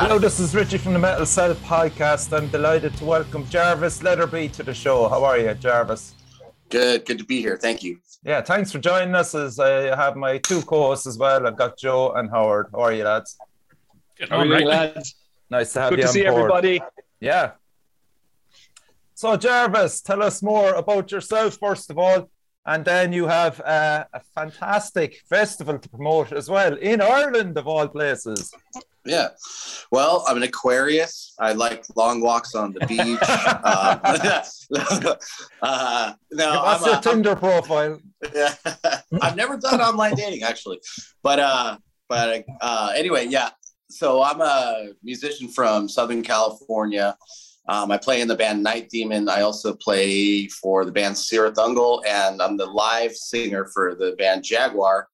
back. Hello, this is Richie from the Metal Cell podcast. I'm delighted to welcome Jarvis Leatherby to the show. How are you, Jarvis? Good, good to be here. Thank you. Yeah, thanks for joining us. As I have my two co-hosts as well. I've got Joe and Howard. How are you, lads? How are you, lads? Nice to have Good you to on see board. everybody. Yeah. So, Jarvis, tell us more about yourself first of all, and then you have uh, a fantastic festival to promote as well in Ireland, of all places. Yeah. Well, I'm an Aquarius. I like long walks on the beach. uh, uh, no, What's I'm a- Tinder profile? Yeah. I've never done online dating actually, but uh, but uh, anyway, yeah. So I'm a musician from Southern California. Um, I play in the band Night Demon. I also play for the band Cirith Ungol, and I'm the live singer for the band Jaguar.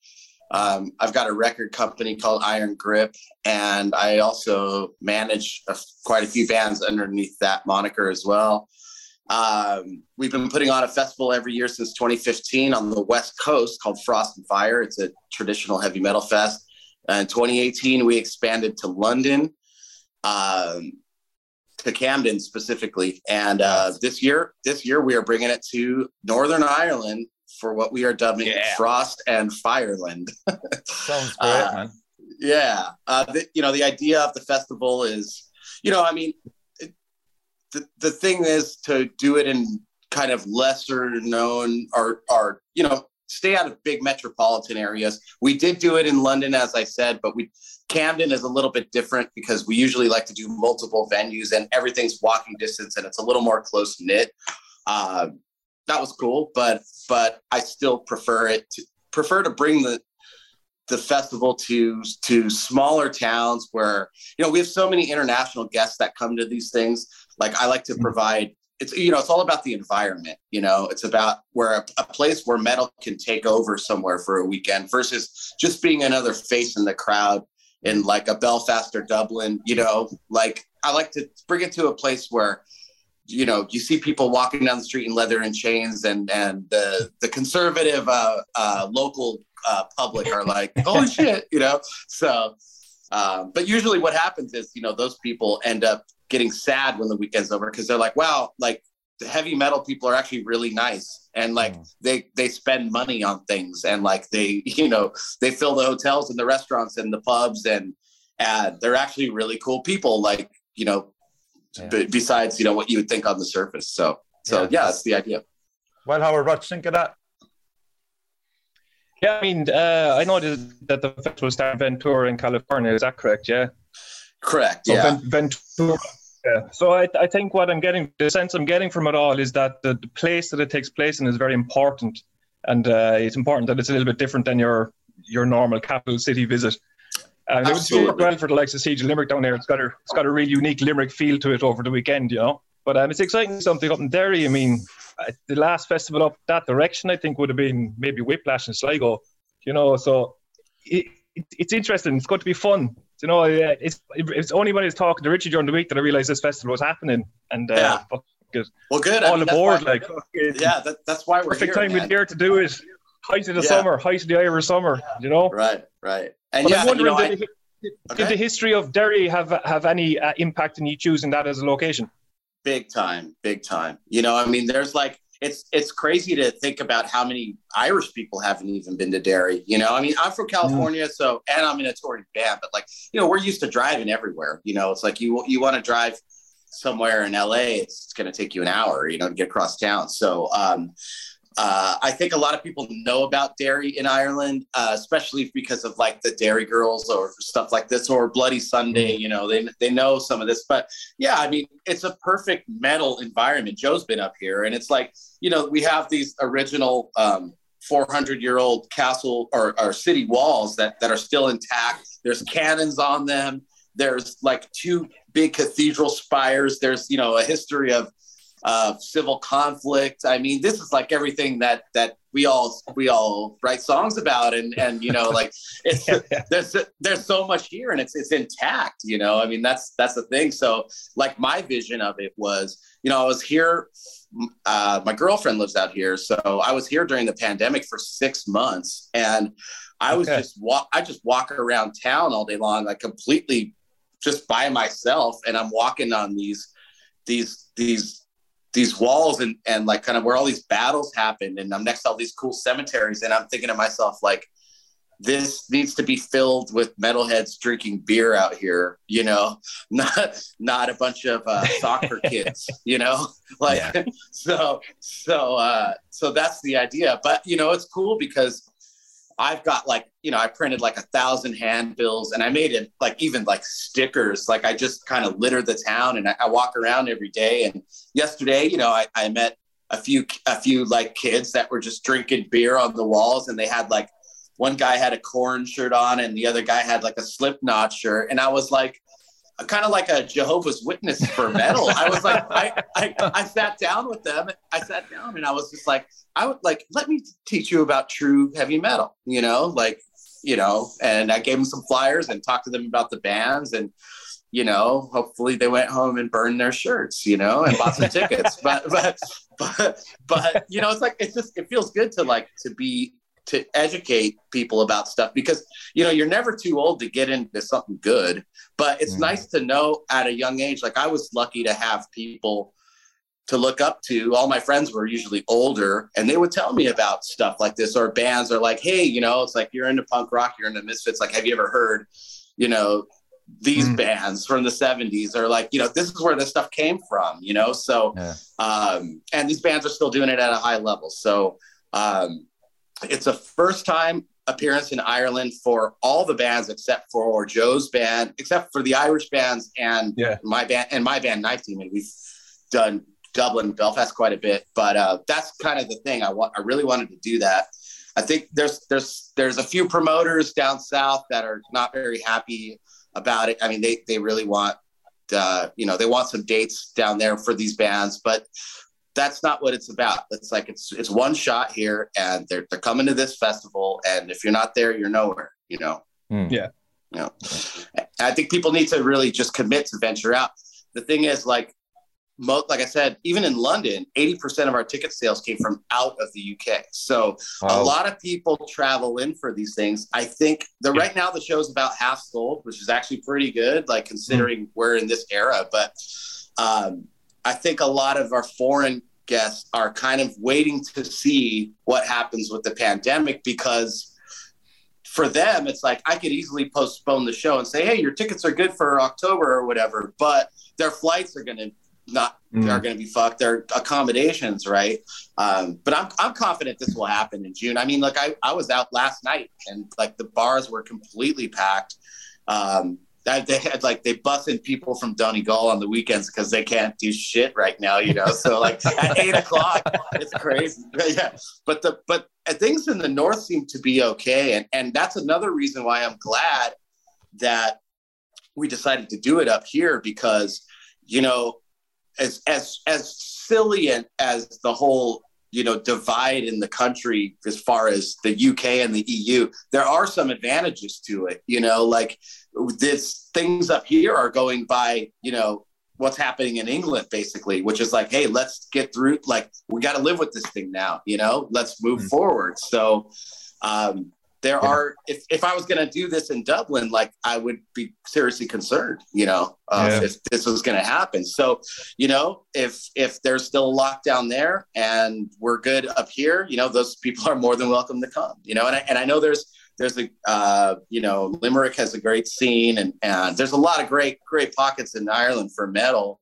Um, I've got a record company called Iron Grip, and I also manage a, quite a few bands underneath that moniker as well. Um, we've been putting on a festival every year since 2015 on the West Coast called Frost and Fire. It's a traditional heavy metal fest. Uh, in 2018, we expanded to London, um, to Camden specifically, and uh, this year, this year we are bringing it to Northern Ireland for what we are dubbing Yeah. Frost and Fireland. Sounds great, Uh, man. yeah uh, the, you know the idea of the festival is you know i mean it, the, the thing is to do it in kind of lesser known or or you know stay out of big metropolitan areas we did do it in london as i said but we camden is a little bit different because we usually like to do multiple venues and everything's walking distance and it's a little more close knit uh, that was cool but but i still prefer it to prefer to bring the the festival to to smaller towns where you know we have so many international guests that come to these things. Like i like to mm-hmm. provide it's you know it's all about the environment you know? It's about where a, a place where metal can take over somewhere for a weekend versus just being another face in the crowd in like a belfast or dublin you know? Like i like to bring it to a place where you know you see people walking down the street in leather and chains and and the the conservative uh, uh, local uh, public are like holy shit you know so um, but usually what happens is you know those people end up getting sad when the weekend's over because they're like wow like the heavy metal people are actually really nice and like Mm. they they spend money on things and like they you know they fill the hotels and the restaurants and the pubs and and they're actually really cool people like you know Yeah. b- besides you know what you would think on the surface so so Yeah. yeah, that's the idea Well, Howard, what do you think of that? Yeah, I mean, uh, I noticed that that the festival started in Ventura in California. Is that correct? Yeah. correct So yeah Ven- Ventura. Yeah. So I, I think what I'm getting, the sense I'm getting from it all is that the, the place that it takes place in is very important, and uh, it's important that it's a little bit different than your your normal capital city visit. And it would Absolutely. well for the likes of Siege of Limerick down there. It's got a it's got a really unique Limerick feel to it over the weekend, you know. But um, it's exciting something up in Derry. I mean, uh, the last festival up that direction, I think, would have been maybe Whiplash and Sligo, you know. So it, it, it's interesting. It's going to be fun. You know, uh, it's it's only when I was talking to Richie during the week that I realized this festival was happening, and uh, Yeah. it. well good I all mean, aboard. why- like, yeah that, that's why we're perfect here, time man. of year to do it. Height of the Yeah. summer, height of the Irish summer. You know. right right and But yeah I'm wondering, you know, I- did, the, Okay. did the history of Derry have have any uh, impact in you choosing that as a location? big time big time. You know i mean there's like it's it's crazy to think about how many irish people haven't even been to derry you know? I mean i'm from california so and i'm in a touring band but like you know we're used to driving everywhere you know? It's like you you want to drive somewhere in la it's going to take you an hour you know to get across town. So um uh, I think a lot of people know about Derry in Ireland, uh, especially because of like the Derry Girls or stuff like this, or Bloody Sunday. You know, they they know some of this, but yeah, I mean, it's a perfect metal environment. Joe's been up here, and it's like you know we have these original um, 400 year old castle or, or city walls that that are still intact. There's cannons on them. There's like two big cathedral spires. There's you know a history of uh, civil conflict. I mean, this is like everything that that we all we all write songs about, and and you know, like it's there's there's so much here, and it's it's intact. You know, I mean, that's that's the thing. So, like my vision of it was, you know, I was here. Uh, my girlfriend lives out here, so I was here during the pandemic for six months, and I was Okay. just walk. I just walk around town all day long, like completely just by myself and I'm walking on these these these these walls and and like kind of where all these battles happened and I'm next to all these cool cemeteries and I'm thinking to myself like this needs to be filled with metalheads drinking beer out here, you know, not not a bunch of uh, soccer kids, you know, like yeah. so so uh, so that's the idea. But you know, it's cool because I've got like you know I printed like a thousand handbills and I made it like even like stickers. Like I just kind of litter the town and I, I walk around every day. And yesterday, you know, I, I met a few a few like kids that were just drinking beer on the walls and they had like one guy had a Korn shirt on and the other guy had like a Slipknot shirt, and I was like, kind of like a Jehovah's Witness for metal. I was like, I, I, I sat down with them. I sat down and I was just like, I would like, let me teach you about true heavy metal, you know, like, you know, and I gave them some flyers and talked to them about the bands and, you know, hopefully they went home and burned their shirts, you know, and bought some tickets. But, but, but, but, you know, it's like, it's just, it feels good to like, to be to educate people about stuff because you know you're never too old to get into something good but it's mm. nice to know at a young age like i was lucky to have people to look up to all my friends were usually older and they would tell me about stuff like this or bands are like hey you know it's like you're into punk rock you're into misfits like have you ever heard you know these mm. bands from the 70s are like you know this is where this stuff came from you know so yeah. um and these bands are still doing it at a high level so um it's a first time appearance in Ireland for all the bands except for Joe's band, except for the Irish bands and yeah. my band and my band Night Demon. We've done Dublin, Belfast quite a bit, but uh, that's kind of the thing. I want. I really wanted to do that. I think there's there's there's a few promoters down south that are not very happy about it. I mean, they they really want uh, you know they want some dates down there for these bands, but that's not what it's about. It's like it's it's one shot here, and they're they're coming to this festival, and if you're not there, you're nowhere. You know. Mm. Yeah. You know, I think people need to really just commit to venture out. The thing is, like, most, like I said, even in London, 80% of our ticket sales came from out of the UK. So wow. a lot of people travel in for these things. I think the right now the show's about half sold, which is actually pretty good, like considering mm. we're in this era. But um, I think a lot of our foreign guests are kind of waiting to see what happens with the pandemic because for them it's like I could easily postpone the show and say, hey, your tickets are good for October or whatever, but their flights are going to not mm. are going to be fucked. Their accommodations, right? Um, but I'm I'm confident this will happen in June. I mean, like I I was out last night and like the bars were completely packed. Um, they had like they busted people from Donegal on the weekends because they can't do shit right now, you know. So like at eight o'clock, it's crazy. yeah, but the but things in the north seem to be okay, and and that's another reason why I'm glad that we decided to do it up here because you know as as as silly as the whole you know divide in the country as far as the UK and the EU there are some advantages to it you know like this things up here are going by, you know, what's happening in England, basically, which is like, hey, let's get through. Like, we got to live with this thing now. You know, let's move mm-hmm. forward. So, um, there yeah. are. If if I was going to do this in Dublin, like, I would be seriously concerned. You know, uh, yeah. if this was going to happen. So, you know, if if there's still a lockdown there and we're good up here, you know, those people are more than welcome to come. You know, and I, and I know there's there's a uh, you know Limerick has a great scene and and there's a lot of great great pockets in Ireland for metal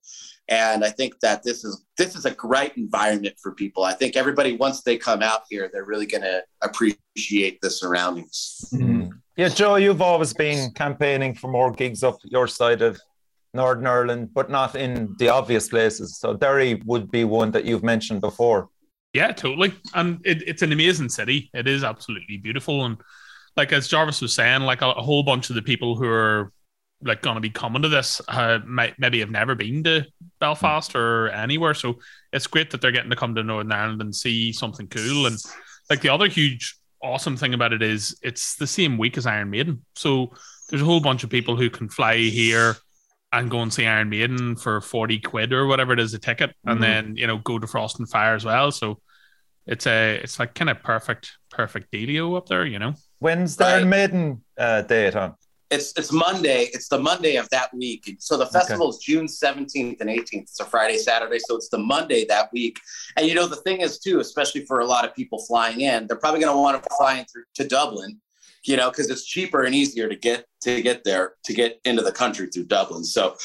and I think that this is this is a great environment for people. I think everybody once they come out here they're really going to appreciate the surroundings. Mm-hmm. Yeah, Joe, you've always been campaigning for more gigs up your side of Northern Ireland, but not in the obvious places. So Derry would be one that you've mentioned before. Yeah, totally. And it, it's an amazing city. It is absolutely beautiful. And like as Jarvis was saying, like a, a whole bunch of the people who are like going to be coming to this uh, might maybe have never been to Belfast or anywhere. So it's great that they're getting to come to Northern Ireland and see something cool. And like the other huge awesome thing about it is it's the same week as Iron Maiden. So there's a whole bunch of people who can fly here and go and see Iron Maiden for 40 quid or whatever it is a ticket mm-hmm. and then you know go to Frost and Fire as well. So it's a it's like kind of perfect perfect dealio up there, you know. When's the right. Maiden uh, date on? It's it's Monday. It's the Monday of that week. So the festival okay. is June 17th and 18th. It's a Friday, Saturday. So it's the Monday that week. And you know, the thing is too, especially for a lot of people flying in, they're probably going to want to fly in through to Dublin, you know, because it's cheaper and easier to get to get there to get into the country through Dublin. So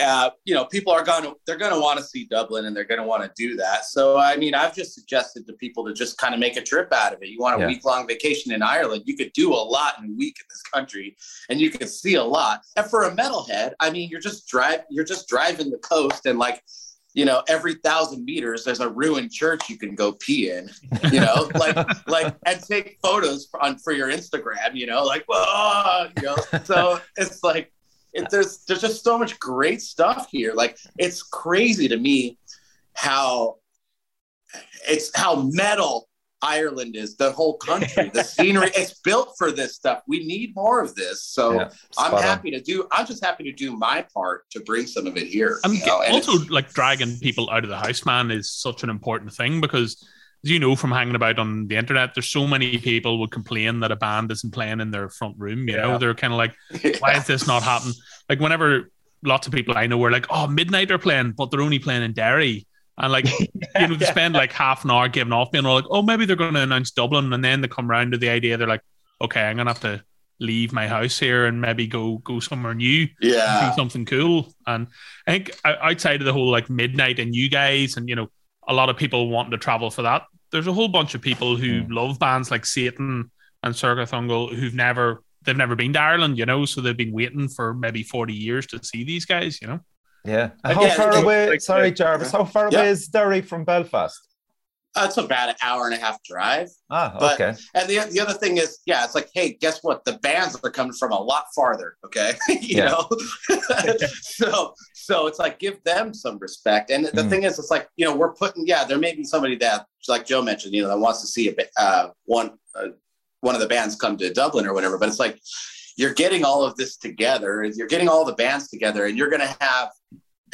uh, you know, people are going to they're going to want to see Dublin and they're going to want to do that. So, I mean, I've just suggested to people to just kind of make a trip out of it. You want a yeah. week long vacation in Ireland, you could do a lot in a week in this country, and you can see a lot. And for a metalhead, I mean, you're just drive you're just driving the coast and like you know, every thousand meters there's a ruined church you can go pee in, you know, like like and take photos on for your Instagram, you know, like whoa, you know. So it's like it, there's there's just so much great stuff here. Like it's crazy to me how it's how metal Ireland is. The whole country, the scenery, it's built for this stuff. We need more of this. So yeah, I'm happy on. to do. I'm just happy to do my part to bring some of it here. I mean, you know? also like dragging people out of the house, man, is such an important thing because as you know from hanging about on the internet, there's so many people would complain that a band isn't playing in their front room. You yeah. know, they're kind of like, why is this not happening? Like whenever lots of people I know were like, oh, Midnight are playing, but they're only playing in Derry. And like, you know, to spend like half an hour giving off being all like, oh, maybe they're going to announce Dublin. And then they come around to the idea, they're like, okay, I'm going to have to leave my house here and maybe go go somewhere new yeah do something cool and i think outside of the whole like midnight and you guys and you know a lot of people wanting to travel for that. There's a whole bunch of people who mm. love bands like Satan and Cirith Ungol who've never they've never been to Ireland, you know, so they've been waiting for maybe 40 years to see these guys, you know. Yeah. How yeah, far away? Like, sorry, Jarvis. How far yeah. away is Derry from Belfast? Uh, it's about an hour and a half drive. Ah, but, okay. And the, the other thing is, yeah, it's like, hey, guess what? The bands are coming from a lot farther. Okay, you know. so so it's like give them some respect. And the mm. thing is, it's like you know we're putting yeah, there may be somebody that like Joe mentioned, you know, that wants to see a uh, one uh, one of the bands come to Dublin or whatever. But it's like you're getting all of this together. You're getting all the bands together, and you're going to have.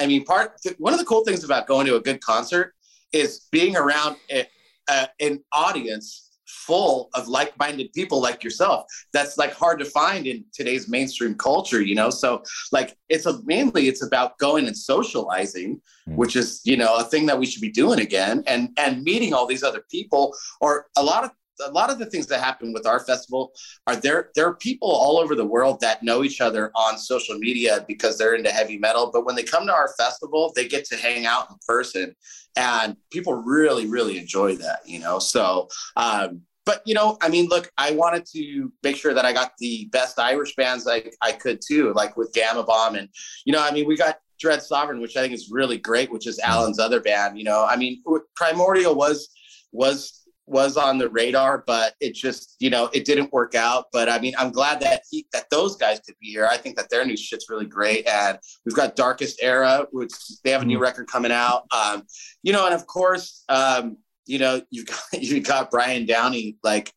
I mean, part one of the cool things about going to a good concert is being around a, a, an audience full of like-minded people like yourself. That's like hard to find in today's mainstream culture you know? So like it's a mainly it's about going and socializing mm. which is you know a thing that we should be doing again. And and meeting all these other people or a lot of a lot of the things that happen with our festival are there there are people all over the world that know each other on social media because they're into heavy metal but when they come to our festival they get to hang out in person and people really really enjoy that you know? So um but you know i mean look i wanted to make sure that i got the best irish bands i, I could too like with Gama Bomb and you know i mean we got dread sovereign which i think is really great which is alan's other band you know? I mean primordial was was was on the radar, but it just, you know, it didn't work out. But I mean, I'm glad that he, that those guys could be here. I think that their new shit's really great. And we've got Darkest Era, which they have a new mm-hmm. record coming out. Um, you know, and of course, um, you know, you've got you've got Brian Downey like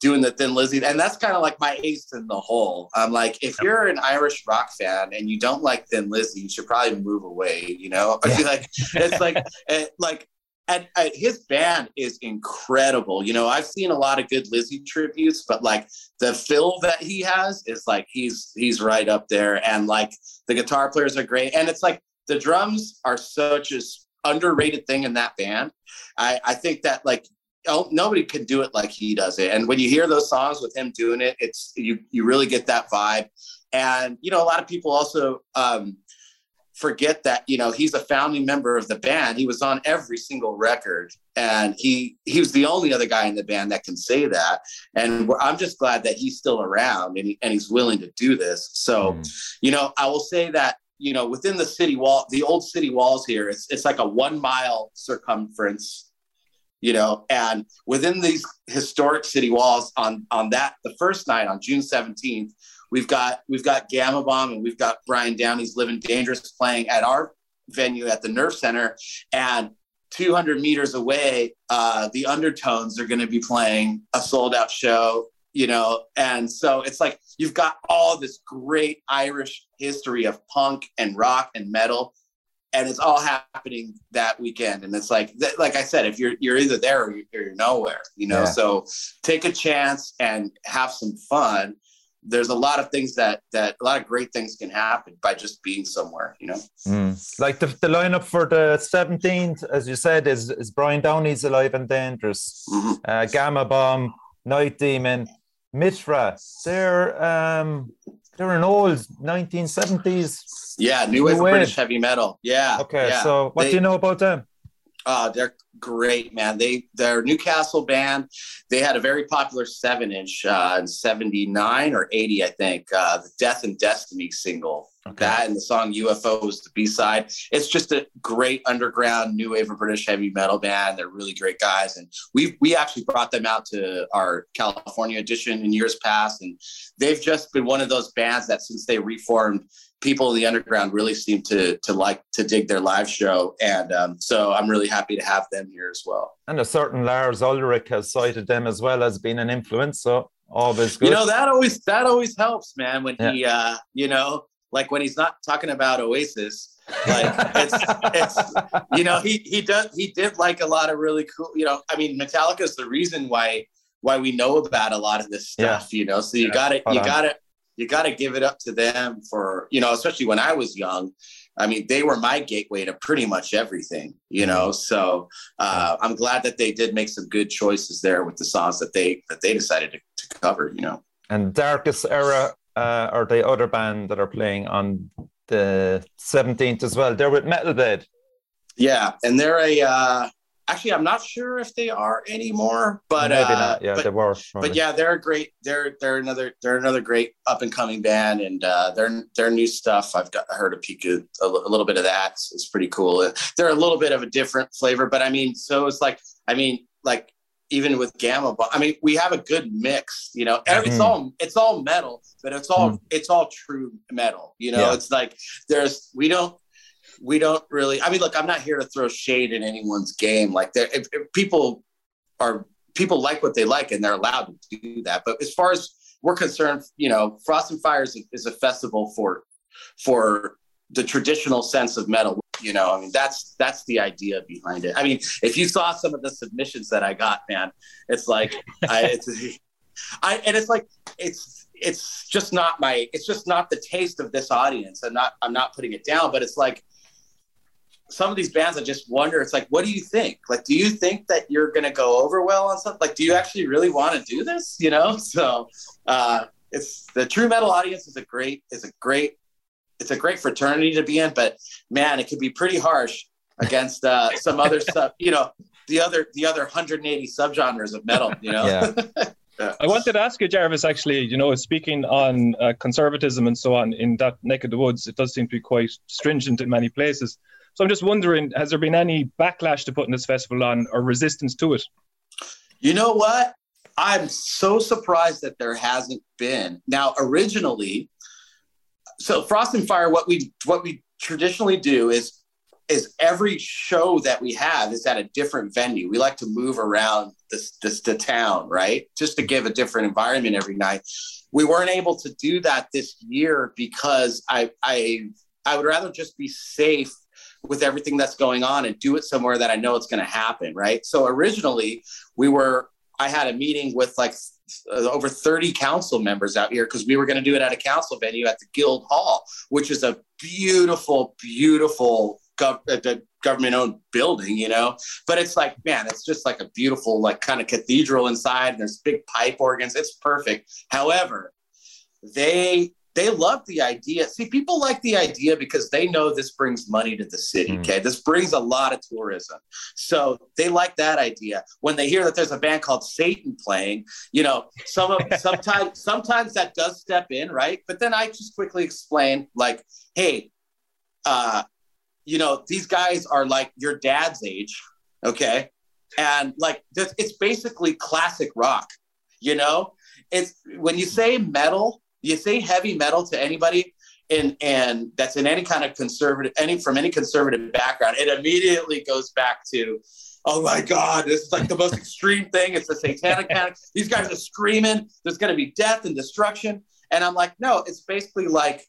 doing the Thin Lizzy, and that's kind of like my ace in the hole. I'm like, if you're an Irish rock fan and you don't like Thin Lizzy, you should probably move away. You know, I feel like it's like it, like and uh, his band is incredible. You know, I've seen a lot of good Lizzy tributes, but like the fill that he has is like he's he's right up there. And like the guitar players are great, and it's like the drums are such a underrated thing in that band. I I think that like oh, nobody can do it like he does it. And when you hear those songs with him doing it, it's you you really get that vibe. And you know, a lot of people also um, forget that you know he's a founding member of the band. He was on every single record and he he was the only other guy in the band that can say that. And i'm just glad that he's still around and, he, and he's willing to do this. So mm. you know i will say that you know within the city wall the old city walls here it's, it's like a one mile circumference you know and within these historic city walls on on that the first night on june 17th We've got we've got Gama Bomb and we've got Brian Downey's Living Dangerous playing at our venue at the Nerve Center, and 200 meters away, uh, the Undertones are going to be playing a sold out show. You know, and so it's like you've got all this great Irish history of punk and rock and metal and it's all happening that weekend and it's like like i said if you're you're either there or you're, nowhere you know yeah. so take a chance and have some fun there's a lot of things that that a lot of great things can happen by just being somewhere you know mm. like the, the lineup for the 17th as you said is is brian downey's alive and dangerous mm-hmm. uh, Gama Bomb night demon Mythra they're um they're an old 1970s yeah new wave, wave. british heavy metal yeah okay yeah. so what they, do you know about them uh, they're great, man. They they're Newcastle band. They had a very popular seven inch uh, in '79 or '80, I think. Uh, the Death and Destiny single. Okay. That and the song UFO was the B side. It's just a great underground new wave of British heavy metal band. They're really great guys, and we we actually brought them out to our California edition in years past, and they've just been one of those bands that since they reformed people in the underground really seem to to like to dig their live show, and um, so I'm really happy to have them here as well. And a certain Lars Ulrich has cited them as well as being an influence. So always good. You know that always that always helps, man. When yeah. he, uh, you know, like when he's not talking about Oasis. like it's it's you know he he does he did like a lot of really cool you know I mean Metallica is the reason why why we know about a lot of this stuff yeah. you know so you yeah. got it you got it you got to give it up to them for you know especially when i was young i mean they were my gateway to pretty much everything you know so uh, i'm glad that they did make some good choices there with the songs that they that they decided to, to cover you know and darkest era uh, are the other band that are playing on the 17th as well. They're with Metal Blade yeah and they're a uh, actually i'm not sure if they are anymore but maybe uh, not yeah but, they were probably. but yeah they're a great they're they're another they're another great up and coming band and uh their their new stuff i've got I heard a peek of a, a little bit of that. It's pretty cool. They're a little bit of a different flavor but i mean so it's like i mean like even with gamma but i mean we have a good mix you know mm. it's all it's all metal but it's all mm. it's all true metal you know yeah. it's like there's we don't we don't really. I mean, look, I'm not here to throw shade in anyone's game. Like, if, if people are people like what they like and they're allowed to do that. But as far as we're concerned, you know, Frost and Fire is a, is a festival for for the traditional sense of metal. You know, I mean, that's that's the idea behind it. I mean, if you saw some of the submissions that I got, man, it's like, I, it's, I, and it's like, it's it's just not my, it's just not the taste of this audience. I'm not, I'm not putting it down, but it's like, some of these bands, I just wonder. It's like, what do you think? Like, do you think that you're to go over well on something? Like, do you actually really want to do this? You know, so uh, it's the true metal audience is a great is a great it's a great fraternity to be in, but man, it can be pretty harsh against uh, some other stuff. You know, the other the other 180 subgenres of metal. You know. Yeah. yeah. I wanted to ask you, Jarvis. Actually, you know, speaking on uh, conservatism and so on in that neck of the woods, it does seem to be quite stringent in many places. So I'm just wondering, has there been any backlash to putting this festival on or resistance to it? You know what? I'm so surprised that there hasn't been. Now, originally, so Frost and Fire, what we what we traditionally do is is every show that we have is at a different venue. We like to move around this this the town, right? Just to give a different environment every night. We weren't able to do that this year because I I I would rather just be safe with everything that's going on and do it somewhere that I know it's going to happen, right? So originally we were I had a meeting with like uh, over 30 council members out here because we were going to do it at a council venue at the Guild Hall, which is a beautiful, beautiful gov- uh, government owned building, you know. But it's like, man, it's just like a beautiful, like kind of cathedral inside. And there's big pipe organs. It's perfect. However, they they love the idea. See, people like the idea because they know this brings money to the city. Mm. Okay. This brings a lot of tourism. So they like that idea. When they hear that there's a band called Satan playing, you know, some of sometimes sometimes that does step in, right? But then I just quickly explain, like, hey, uh, you know, these guys are like your dad's age, okay? And like it's basically classic rock, you know? It's when you say metal, you say heavy metal to anybody and and that's in any kind of conservative any from any conservative background it immediately goes back to oh my god this is like the most extreme thing. It's a satanic panic. These guys are screaming. There's going to be death and destruction. And i'm like no it's basically like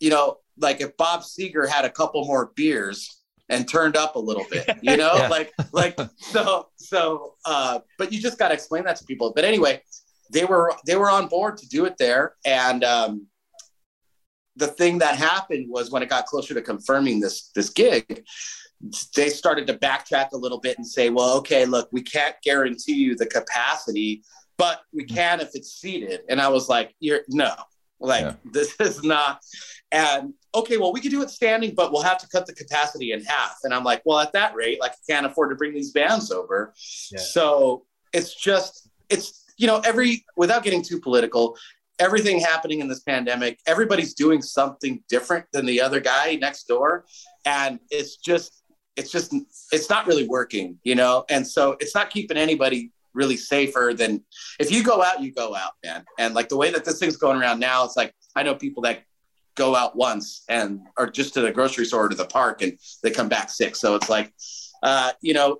you know like if bob seger had a couple more beers and turned up a little bit you know? Yeah. like like so so uh but you just got to explain that to people. But anyway they were they were on board to do it there, and um, the thing that happened was when it got closer to confirming this this gig, they started to backtrack a little bit and say, well, okay, look, we can't guarantee you the capacity, but we mm. can if it's seated. And I was like, you're no, like yeah. this is not. And okay, well, we could do it standing, but we'll have to cut the capacity in half. And I'm like, well, at that rate, like I can't afford to bring these bands over. Yeah. So it's just, it's, you know, every, without getting too political, everything happening in this pandemic, everybody's doing something different than the other guy next door. And it's just, it's just, it's not really working, you know? And so it's not keeping anybody really safer than if you go out, you go out, man. And like the way that this thing's going around now, it's like, I know people that go out once and or just to the grocery store or to the park and they come back sick. So it's like, uh, you know,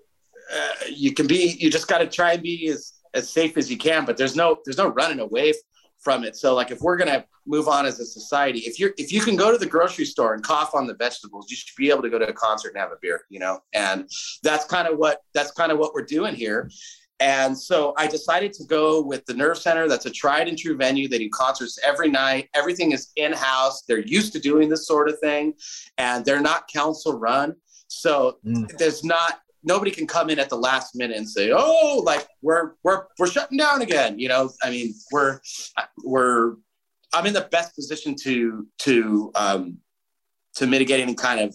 uh, you can be, you just got to try and be as, as safe as you can, but there's no, there's no running away from it. So like, if we're going to move on as a society, if you're, if you can go to the grocery store and cough on the vegetables, you should be able to go to a concert and have a beer, you know? And that's kind of what, that's kind of what we're doing here. And so I decided to go with the Nerve Center. That's a tried and true venue. They do concerts every night. Everything is in house. They're used to doing this sort of thing, and they're not council run. So mm. there's not nobody can come in at the last minute and say, "Oh, like we're we're we're shutting down again." You know, I mean, we're we're I'm in the best position to to um, to mitigate any kind of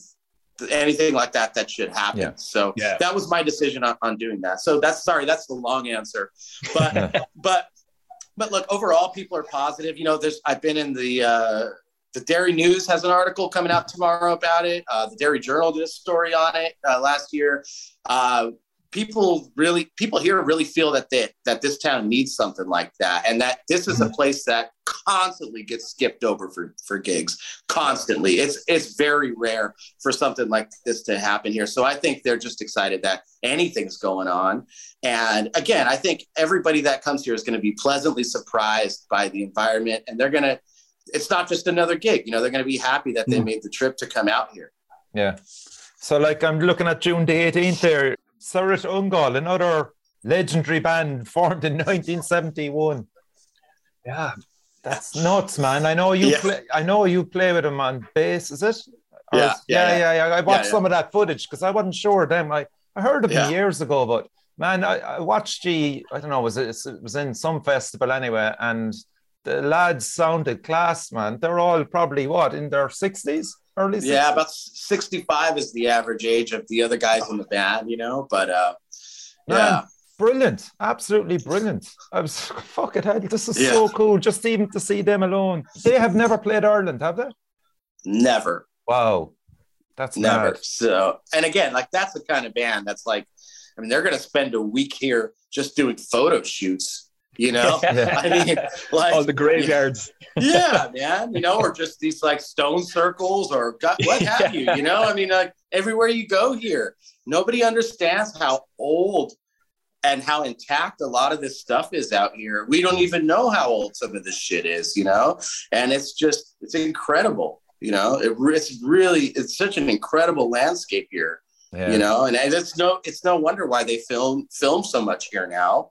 anything like that that should happen. Yeah. So yeah. that was my decision on, on doing that. So that's sorry, that's the long answer. But but but look, overall people are positive. You know, there's I've been in the uh the Derry News has an article coming out tomorrow about it. Uh, the Derry Journal did a story on it uh, last year. Uh, people really people here really feel that they, that this town needs something like that and that this is a mm-hmm. place that constantly gets skipped over for for gigs constantly it's it's very rare for something like this to happen here so i think they're just excited that anything's going on and again i think everybody that comes here is going to be pleasantly surprised by the environment and they're going to it's not just another gig you know they're going to be happy that they mm. made the trip to come out here yeah so like i'm looking at june the 18th there Cirith Ungol, another legendary band formed in 1971. Yeah, that's nuts, man. I know you yeah. play. I know you play with them on bass. Is it? Yeah, yeah, yeah, yeah, yeah, I watched yeah, some of that footage because I wasn't sure then. I, I heard of them years ago, but man, I, I watched the. I don't know, was it, it was in some festival anyway, and the lads sounded class, man. They're all probably what in their sixties early 60s? Yeah, about 65 is the average age of the other guys in the band, you know, but uh Man, yeah. Brilliant, absolutely brilliant. I was fucking hell. This is yeah. so cool. Just even to see them alone. They have never played Ireland, have they? Never. Wow, that's never. Mad. So, and again, like that's the kind of band that's like, I mean, they're gonna spend a week here just doing photo shoots you know? I mean like all the graveyards. Yeah man you know or just these like stone circles or what have you you know? I mean like everywhere you go here nobody understands how old and how intact a lot of this stuff is out here. We don't even know how old some of this shit is you know? And it's just it's incredible you know? It, it's really it's such an incredible landscape here yeah. you know? And, and it's no it's no wonder why they film film so much here now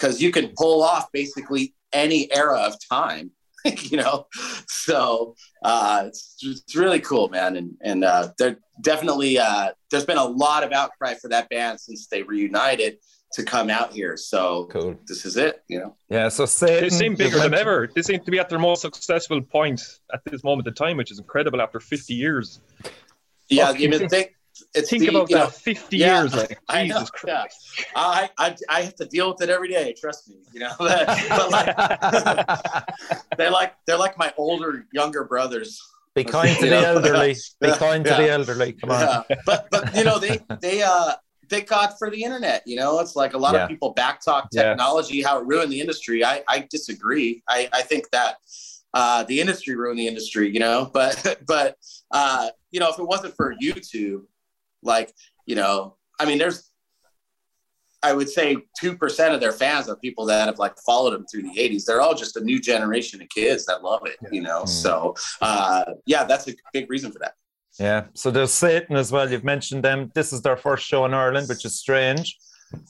because you can pull off basically any era of time you know? So uh it's, it's really cool man. And and uh there definitely uh there's been a lot of outcry for that band since they reunited to come out here. So cool. this is it you know? Yeah so say they seem bigger than ever. They seem to be at their most successful point at this moment in time which is incredible after 50 years. Yeah you think it's think the, about that know, 50 yeah, years like I jesus know, christ yeah. I, I i have to deal with it every day trust me you know but like they're like they're like my older younger brothers be kind to the elderly be kind to the elderly come on but but you know they they uh thank God for the internet. You know, it's like a lot yeah. of people backtalk technology, yeah. how it ruined the industry. I, I disagree. I, I think that uh, the industry ruined the industry, you know, but, but, uh, you know, if it wasn't for YouTube, like, you know, I mean, there's, I would say 2% of their fans are people that have like followed them through the 80s. They're all just a new generation of kids that love it, you know? Mm. So, uh, yeah, that's a big reason for that. Yeah. So there's Satan as well. You've mentioned them. This is their first show in Ireland, which is strange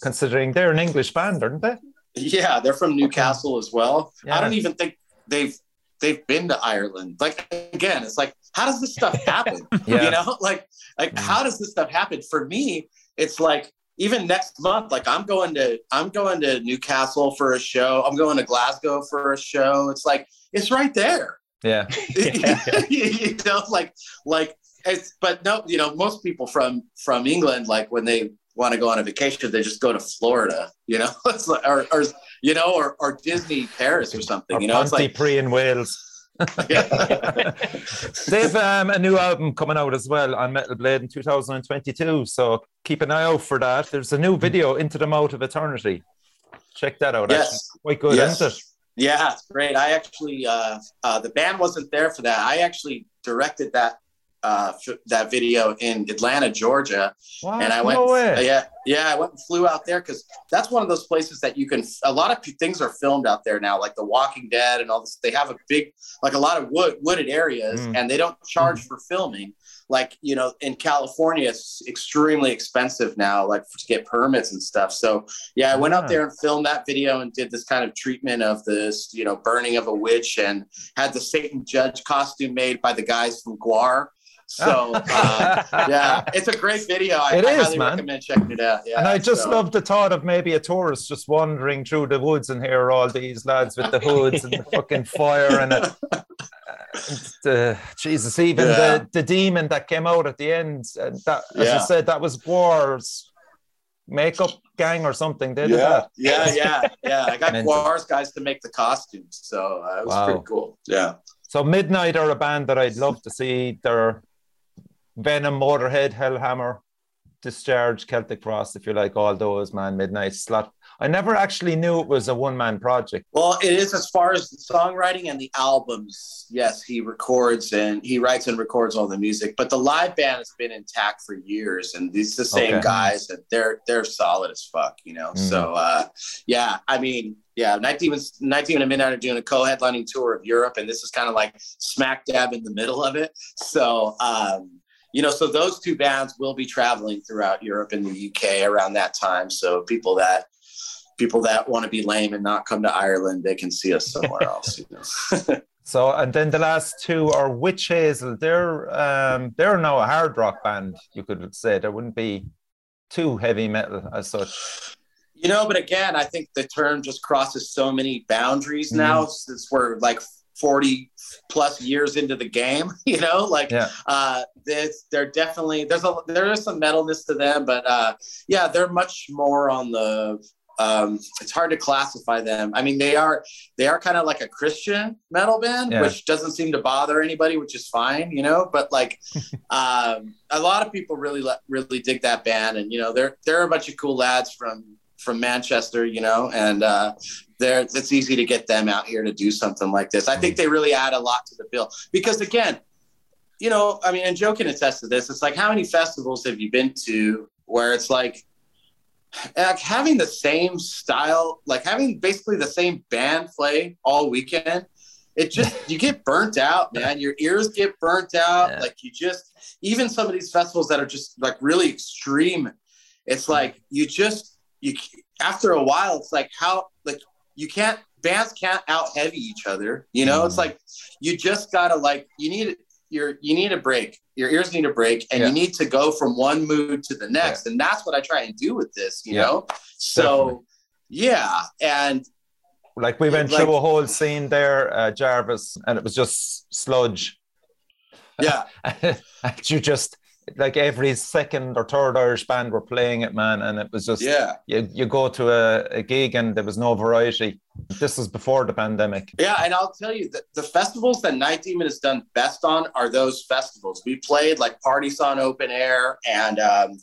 considering they're an English band, aren't they? Yeah, they're from Newcastle as well. Yeah. I don't even think they've they've been to Ireland. Like again, it's like how does this stuff happen? Yeah. You know, like like how does this stuff happen? For me, it's like even next month, like I'm going to I'm going to Newcastle for a show. I'm going to Glasgow for a show. It's like it's right there. Yeah. you know, like like it's but no, you know, most people from from England, like when they want to go on a vacation, they just go to Florida, you know, like or, or you know, or, or Disney Paris or something, Or you know, it's like Pontypridd in Wales. They've um, a new album coming out as well on Metal Blade in 2022. So keep an eye out for that. There's a new video, Into the Mouth of Eternity. Check that out. Actually. yes. Quite good, Yes. isn't it? Yeah, it's great. I actually, uh, uh, the band wasn't there for that. I actually directed that uh, f- that video in Atlanta, Georgia, What? and I went. no. Yeah, yeah, I went and flew out there because that's one of those places that you can. A lot of p- things are filmed out there now, like The Walking Dead and all this. They have a big, like a lot of wood, wooded areas, Mm. and they don't charge for filming. Like you know, in California, it's extremely expensive now, like to get permits and stuff. So yeah, I went Ah. out there and filmed that video and did this kind of treatment of this, you know, burning of a witch, and had the Satan Judge costume made by the guys from GWAR. So uh, yeah, it's a great video. I, It I is, highly man. recommend checking it out. Yeah, and I just so- love the thought of maybe a tourist just wandering through the woods and hear all these lads with the hoods and the fucking fire and it. The, Jesus, even Yeah. the, the demon that came out at the end, uh, that as Yeah. you said, that was GWAR's makeup gang or something. Did yeah, that. yeah, yeah, yeah. I got. GWAR's guys to make the costumes, so uh, it was Wow. pretty cool. Yeah, So Midnight are a band that I'd love to see. They're Venom, Motorhead, Hellhammer, Discharge, Celtic Frost, if you like all those, man. Midnight Slot. I never actually knew it was a one man project. well, it is as far as the songwriting and the albums. Yes, he records and he writes and records all the music, but the live band has been intact for years, and these the same Okay. guys, and they're they're solid as fuck, you know. Mm. So uh, yeah, I mean, yeah, Night Demons, Night Demon and Midnight are doing a co-headlining tour of Europe, and this is kind of like smack dab in the middle of it. So. Um, you know, so those two bands will be traveling throughout Europe and the UK around that time. So people that people that want to be lame and not come to Ireland, they can see us somewhere else. You know? So and then the last two are Wytch Hazel. They're um they're now a hard rock band, you could say. There wouldn't be too heavy metal as such. you know, but again, I think the term just crosses so many boundaries now since we're like 40 plus years into the game, you know, like Yeah. uh this they're definitely there's a there is some metalness to them, but uh yeah, they're much more on the um it's hard to classify them. I mean, they are they are kind of like a Christian metal band, Yeah. which doesn't seem to bother anybody, which is fine, you know, but like um a lot of people really really dig that band and you know, they're they're a bunch of cool lads from from Manchester, you know, and uh there it's easy to get them out here to do something like this. I think they really add a lot to the bill because again, you know, I mean, and Joe can attest to this. It's like how many festivals have you been to where it's like like having the same style, like having basically the same band play all weekend. It just you get burnt out, man. Your ears get burnt out. Yeah. Like you just even some of these festivals that are just like really extreme. It's like you just you after a while, it's like how like you can't bands can't out heavy each other. You know, it's Mm. like you just gotta like you need your you need a break. Your ears need a break, and Yeah. you need to go from one mood to the next. And that's what I try and do with this. You Yeah. know, so yeah, and Like we went Like- through a whole scene there, uh, Jarvis, and it was just sludge. yeah, and you just like every second or third Irish band were playing it, man, and it was just yeah, you, you go to a, a gig and there was no variety. This was before the pandemic. yeah. And I'll tell you that the festivals that Night Demon has done best on are those festivals. We played like Party.San Open Air and. um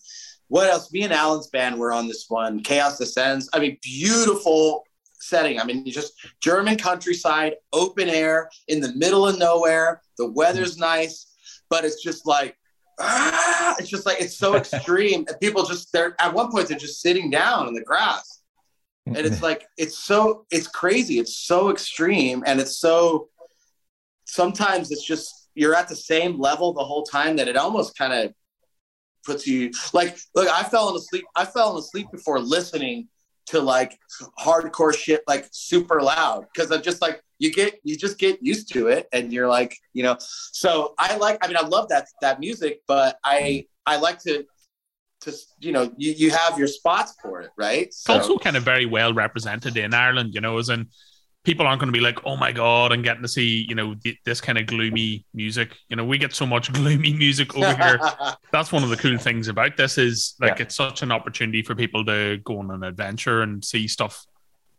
what else? Me and Alan's band were on this one. Chaos Descends. I mean, beautiful setting. I mean, just German countryside, open air in the middle of nowhere. The weather's nice, but it's just like, ah, it's just like it's so extreme. and people just they're at one point they're just sitting down in the grass, and it's like it's so it's crazy. It's so extreme, and it's so. Sometimes it's just you're at the same level the whole time that it almost kind of puts you like look i fell asleep i fell asleep before listening to like hardcore shit like super loud because I'm just like you get you just get used to it and you're like you know so I like I mean I love that that music but I I like to to you know you, you have your spots for it right so. it's also kind of very well represented in Ireland you know as in people aren't going to be like, oh my god, and getting to see you know th- this kind of gloomy music. You know, we get so much gloomy music over here. That's one of the cool things about this is like yeah. it's such an opportunity for people to go on an adventure and see stuff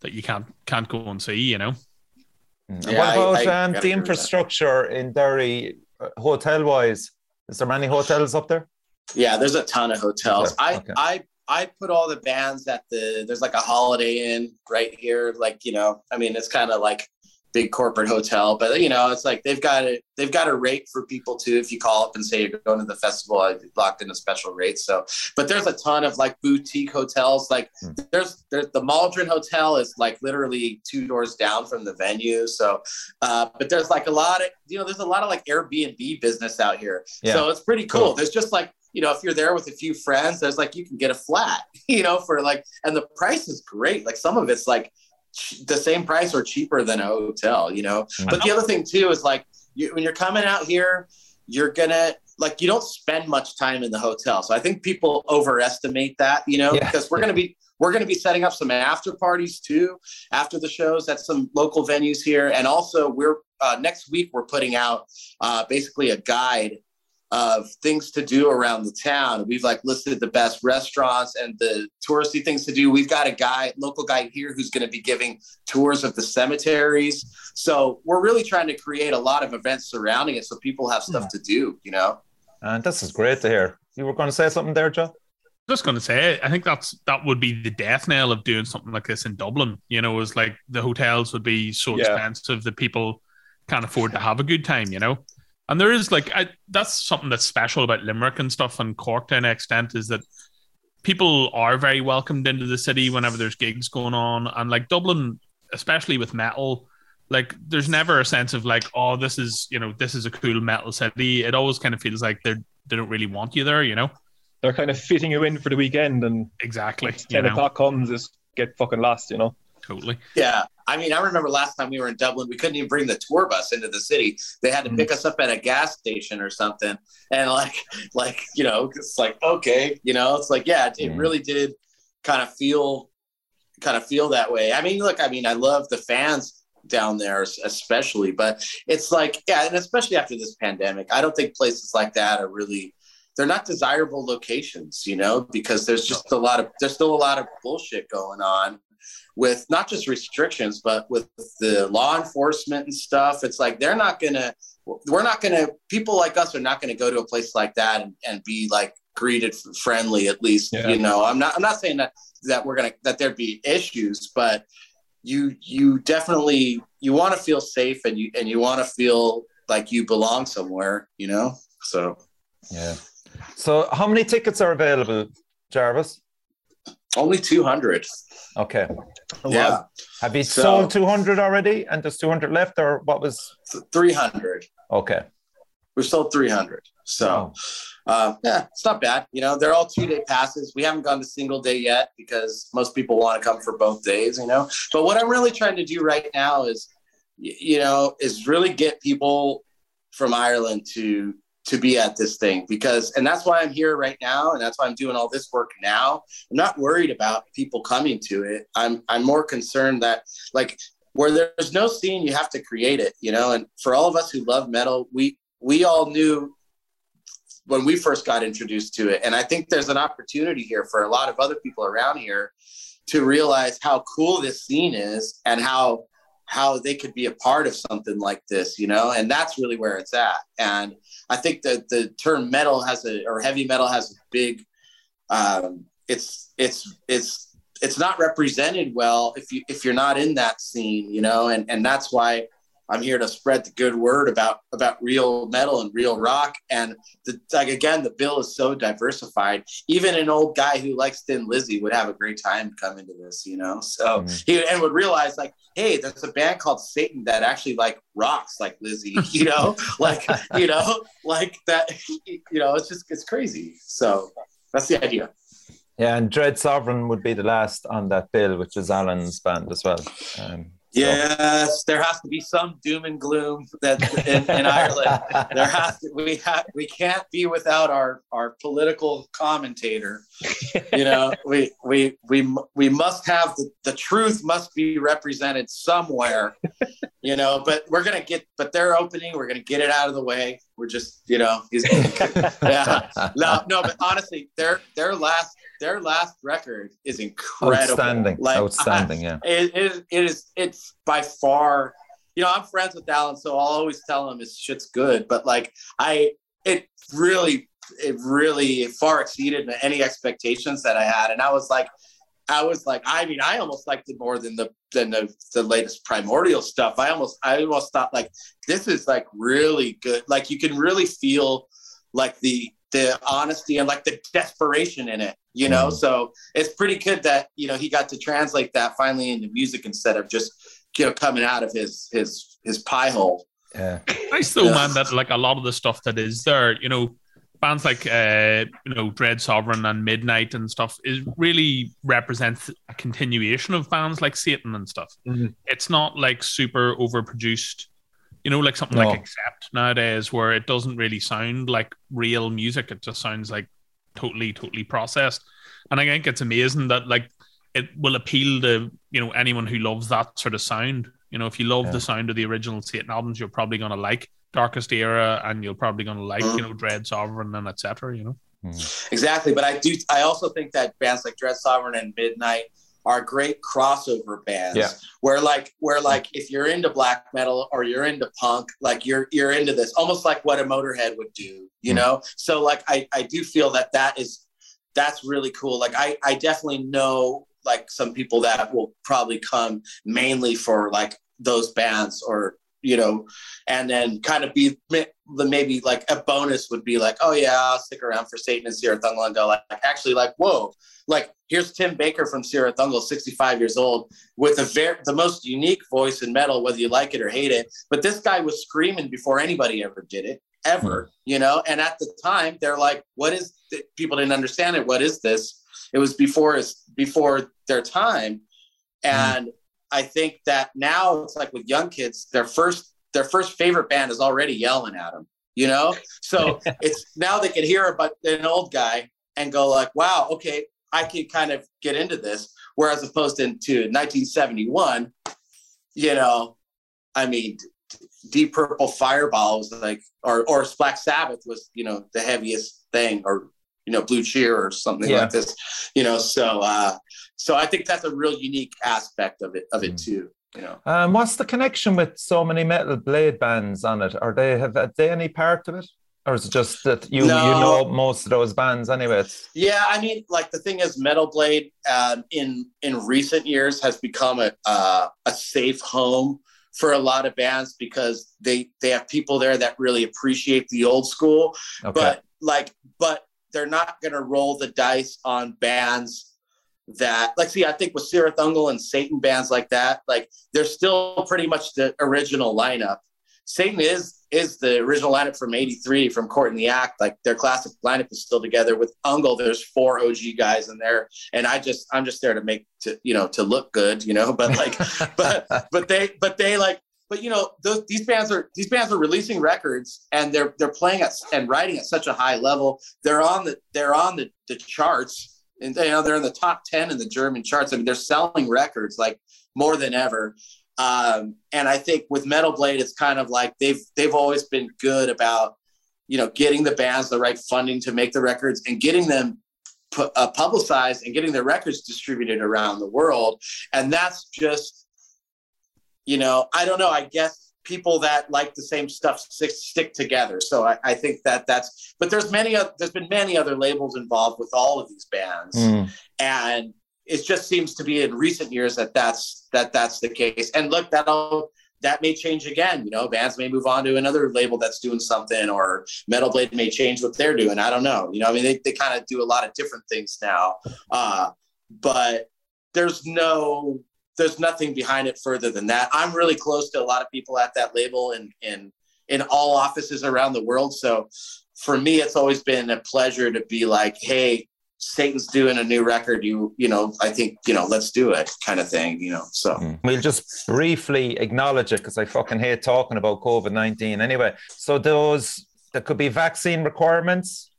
that you can't can't go and see. You know. Mm. Yeah, what about I, I um, the infrastructure in Derry, uh, hotel wise? Is there many hotels up there? Yeah, there's a ton of hotels. Okay. I okay. I I put all the bands at the there's like a Holiday Inn right here. Like, you know, I mean, it's kind of like big corporate hotel, but you know, it's like they've got it, they've got a rate for people too. If you call up and say you're going to the festival, I locked in a special rate. So, but there's a ton of like boutique hotels. Like hmm. there's, there's the Maldron Hotel is like literally two doors down from the venue. So, uh, but there's like a lot of, you know, there's a lot of like Airbnb business out here. Yeah. So it's pretty cool. cool. There's just like you know, if you're there with a few friends, there's like you can get a flat, you know, for like, and the price is great. Like some of it's like the same price or cheaper than a hotel, you know. Mm-hmm. But the other thing too is like you, when you're coming out here, you're gonna like you don't spend much time in the hotel. So I think people overestimate that, you know, yeah. because we're gonna be we're to be setting up some after parties too after the shows at some local venues here and also we're uh, next week we're putting out uh, basically a guide of things to do around the town. We've like listed the best restaurants and the touristy things to do. We've got a guy, local guy here, who's going to be giving tours of the cemeteries. So we're really trying to create a lot of events surrounding it, so people have stuff hmm. to do. You know. And this is great to hear. You were going to say something there, Joe. Just going to say, I think that's that would be the death knell of doing something like this in Dublin. You know, is like the hotels would be so yeah. expensive that people can't afford to have a good time. You know. And there is like I, that's something that's special about Limerick and stuff and Cork to an extent is that people are very welcomed into the city whenever there's gigs going on. And like Dublin, especially with metal, like there's never a sense of like, oh, this is you know, this is a cool metal city. It always kind of feels like they're they don't really want you there, you know. They're kind of fitting you in for the weekend and exactly ten o'clock comes, just get fucking lost, you know. Totally. Yeah. I mean, I remember last time we were in Dublin, we couldn't even bring the tour bus into the city. They had to pick us up at a gas station or something. And like, like, you know, it's like, okay, you know, it's like, yeah, it, really did kind of feel, kind of feel that way. I mean, look, I mean, I love the fans down there, especially, but it's like, yeah, and especially after this pandemic, I don't think places like that are really, they're not desirable locations, you know, because there's just a lot of, there's still a lot of bullshit going on with not just restrictions, but with the law enforcement and stuff. It's like they're not gonna, we're not gonna, people like us are not gonna go to a place like that and, and be like greeted friendly. At least, yeah. you know, I'm not, I'm not saying that that we're gonna that there'd be issues, but you you definitely you want to feel safe and you and you want to feel like you belong somewhere, you know. So yeah. So how many tickets are available, Jarvis? Only two hundred. Okay. Yeah. Have you so, sold 200 already and there's 200 left or what was 300? Okay. We've sold 300. So, oh. uh, yeah, it's not bad. You know, they're all two day passes. We haven't gone to single day yet because most people want to come for both days, you know. But what I'm really trying to do right now is, you know, is really get people from Ireland to to be at this thing because and that's why i'm here right now and that's why i'm doing all this work now. I'm not worried about people coming to it. I'm i'm more concerned that like where there's no scene you have to create it you know? And for all of us who love metal we we all knew when we first got introduced to it. And i think there's an opportunity here for a lot of other people around here to realize how cool this scene is and how how they could be a part of something like this, you know, and that's really where it's at. And I think that the term metal has a or heavy metal has a big, um, it's it's it's it's not represented well if you if you're not in that scene, you know, and and that's why I'm here to spread the good word about about real metal and real rock. And the, like again, the bill is so diversified. Even an old guy who likes Thin Lizzy would have a great time come into this, you know. So mm-hmm. he and would realize like, hey, there's a band called Satan that actually like rocks like Lizzy, you know, like you know, like that. You know, it's just it's crazy. So that's the idea. Yeah, and Dread Sovereign would be the last on that bill, which is Alan's band as well. Um, Yes, there has to be some doom and gloom that in, in Ireland. There has to we have we can't be without our our political commentator. You know, we we we we must have the, the truth must be represented somewhere. You know, but we're gonna get but they're opening, we're gonna get it out of the way. We're just, you know, yeah. No, no, but honestly, their their last their last record is incredible. Outstanding. Like, Outstanding, yeah. It, it, it is it's by far you know i'm friends with alan so i'll always tell him his shit's good but like i it really it really far exceeded any expectations that i had and i was like i was like i mean i almost liked it more than the than the, the latest primordial stuff i almost i almost thought like this is like really good like you can really feel like the the honesty and like the desperation in it you know mm. so it's pretty good that you know he got to translate that finally into music instead of just you know coming out of his his his pie hole yeah nice though yeah. man that like a lot of the stuff that is there you know bands like uh you know dread sovereign and midnight and stuff is really represents a continuation of bands like satan and stuff mm-hmm. it's not like super overproduced you know, like something no. like Accept nowadays, where it doesn't really sound like real music. It just sounds like totally, totally processed. And I think it's amazing that like it will appeal to you know anyone who loves that sort of sound. You know, if you love yeah. the sound of the original Satan albums, you're probably gonna like Darkest Era, and you're probably gonna like you know Dread Sovereign and etc. You know. Hmm. Exactly, but I do. I also think that bands like Dread Sovereign and Midnight are great crossover bands yeah. where like where like if you're into black metal or you're into punk like you're you're into this almost like what a motorhead would do you mm. know so like i i do feel that that is that's really cool like i i definitely know like some people that will probably come mainly for like those bands or you know, and then kind of be the maybe like a bonus would be like, oh yeah, I'll stick around for Satan and Cirith and go like actually like whoa, like here's Tim Baker from Sierra Cirith 65 years old, with a very the most unique voice in metal, whether you like it or hate it. But this guy was screaming before anybody ever did it, ever, mm-hmm. you know. And at the time, they're like, what is? Th-? People didn't understand it. What is this? It was before before their time, hmm. and. Mm-hmm I think that now it's like with young kids, their first their first favorite band is already yelling at them, you know? So it's now they can hear about an old guy and go like, wow, okay, I can kind of get into this. Whereas opposed to 1971, you know, I mean, Deep Purple Fireball was like, or or Black Sabbath was, you know, the heaviest thing, or you know, Blue Cheer or something yeah. like this, you know. So uh, so I think that's a real unique aspect of it of it mm. too. You know. Um, what's the connection with so many metal blade bands on it? Are they have, have they any part of it? Or is it just that you no. you know most of those bands anyway? Yeah, I mean, like the thing is, Metal Blade um, in in recent years has become a uh, a safe home for a lot of bands because they they have people there that really appreciate the old school, okay. but like but they're not going to roll the dice on bands that like see i think with Cirith Ungol and satan bands like that like they're still pretty much the original lineup. Satan is is the original lineup from 83 from court in the act. Like their classic lineup is still together. With Ungol there's four og guys in there and i just i'm just there to make to you know to look good you know? But like but but they but they like but you know those, these bands are these bands are releasing records and they're they're playing at and writing at such a high level. They're on the they're on the, the charts. And you know they're in the top 10 in the german charts. I mean they're selling records like more than ever. Um, and i think with metal blade it's kind of like they've they've always been good about you know getting the bands the right funding to make the records and getting them pu- uh, publicized and getting their records distributed around the world. And that's just you know i don't know i guess people that like the same stuff stick, stick together. So I, I, think that that's, but there's many, there's been many other labels involved with all of these bands. Mm. And it just seems to be in recent years that that's, that that's the case. And look, that'll, that may change again. You know, bands may move on to another label that's doing something, or Metal Blade may change what they're doing. I don't know. You know, I mean, they, they kind of do a lot of different things now. Uh, but there's no there's nothing behind it further than that. I'm really close to a lot of people at that label and in in all offices around the world. So for me, it's always been a pleasure to be like, hey, Satan's doing a new record. You you know, I think you know, let's do it, kind of thing. You know, so Mm. We'll just briefly acknowledge it because I fucking hate talking about COVID 19 anyway. So, those, there could be vaccine requirements,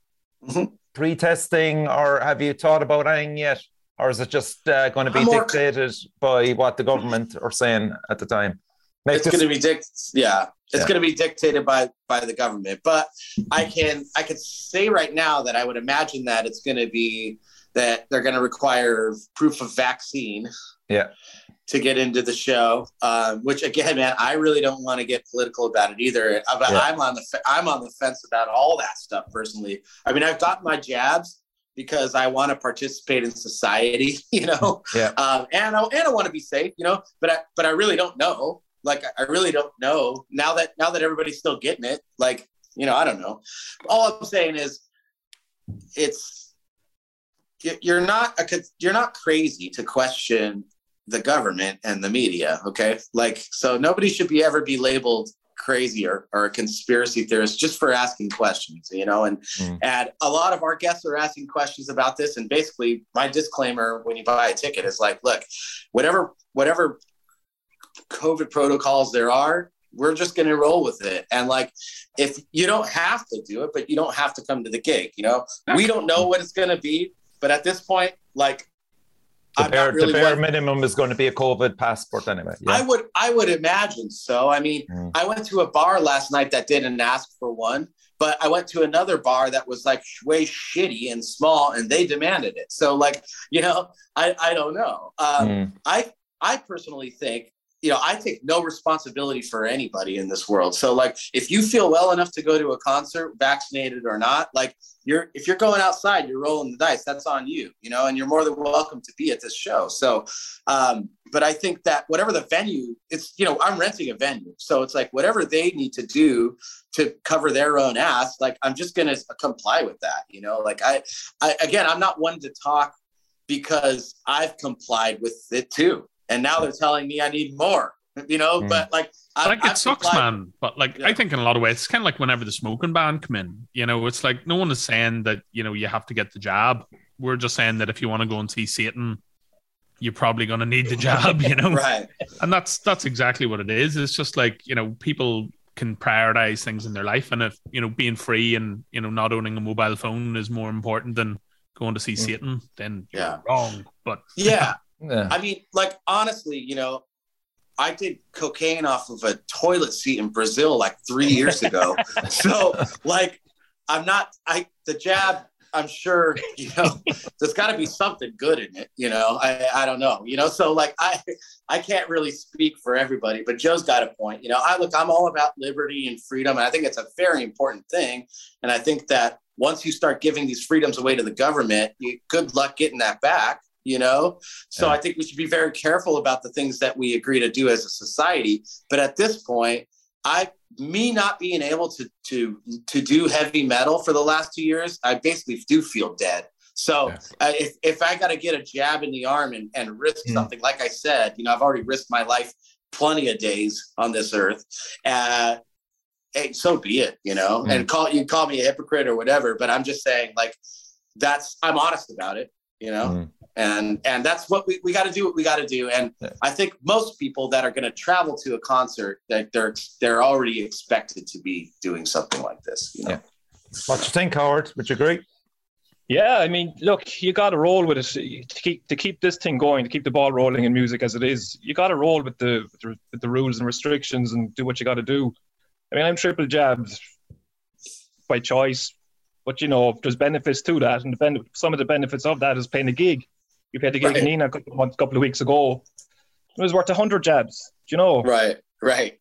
Mhm. pre testing, or have you thought about anything yet? Or is it just uh, going to be more- dictated by what the government are saying at the time? Make it's this- going to be dic- yeah it's Yeah. going to be dictated by by the government but i can i could say right now that i would imagine that it's going to be that they're going to require proof of vaccine Yeah. to get into the show um, which again man i really don't want to get political about it either Uh, but Yeah. i'm on the i'm on the fence about all that stuff personally i mean i've gotten my jabs because i want to participate in society you know Yeah. um, and I, and I want to be safe, you know, but I, but I really don't know. Like, I really don't know now that, now that everybody's still getting it, like, you know, I don't know. All I'm saying is it's, you- you're not, a, you're not crazy to question the government and the media. Okay. Like, so nobody should be ever be labeled crazy or, or a conspiracy theorist just for asking questions, you know, and, Mm. and a lot of our guests are asking questions about this. And basically my disclaimer when you buy a ticket is like, look, whatever, whatever COVID protocols there are, we're just going to roll with it. And like, if you don't have to do it, but you don't have to come to the gig, you know, we don't know what it's going to be, but at this point, like, the bare, really the bare minimum is going to be a COVID passport anyway. Yeah. I would I would imagine so. I mean, Mm. I went to a bar last night that didn't ask for one, but I went to another bar that was like way shitty and small, and they demanded it. So like, you know, I I don't know. Um, Mm. I I personally think you know I take no responsibility for anybody in this world. So like, if you feel well enough to go to a concert, vaccinated or not, like you're if you're going outside, you're rolling the dice. That's on you, you know, and you're more than welcome to be at this show. So, um, but I think that whatever the venue, it's you know I'm renting a venue, so it's like whatever they need to do to cover their own ass, like I'm just gonna comply with that, you know. Like I, I again, I'm not one to talk because I've complied with it too, and now they're telling me I need more, you know. Mm. But like, I, like it sucks, complied- man. But like, Yeah. I think in a lot of ways, it's kind of like whenever the smoking ban come in. You know, it's like no one is saying that you know you have to get the jab. We're just saying that if you want to go and see Satan, you're probably going to need the jab. You know, Right. and that's that's exactly what it is. It's just like you know people can prioritize things in their life, and if you know being free and you know not owning a mobile phone is more important than going to see Mm. Satan, then you're Yeah. wrong. But Yeah. Yeah. I mean, like honestly, you know, I did cocaine off of a toilet seat in Brazil like three years ago. so like, I'm not. I the jab. I'm sure you know. there's got to be something good in it. You know. I I don't know. You know. So like, I I can't really speak for everybody, but Joe's got a point. You know. I look. I'm all about liberty and freedom, and I think it's a very important thing. And I think that once you start giving these freedoms away to the government, you, good luck getting that back. You know. So Yeah. I think we should be very careful about the things that we agree to do as a society. But at this point, I me not being able to to to do heavy metal for the last two years, I basically do feel dead. So Yeah. uh, if if I got to get a jab in the arm and, and risk Mm. something, like I said, you know, I've already risked my life plenty of days on this earth. Uh, hey, so be it, you know. Mm. And call you call me a hypocrite or whatever, but I'm just saying, like, that's I'm honest about it, you know Mm. And and that's what we, we got to do what we got to do and Yeah. i think most people that are going to travel to a concert that they're they're already expected to be doing something like this you know Yeah. What you think, Howard? Would you agree? Yeah, I mean, look, you got to roll with it to keep to keep this thing going, to keep the ball rolling in music as it is. You got to roll with the, with the rules and restrictions and do what you got to do. I mean, I'm triple jabbed by choice, but you know, there's benefits to that, and the ben- some of the benefits of that is paying a gig. You paid the gig Right. in Nina a couple of months, couple of weeks ago. It was worth hundred jabs. Do you know? right right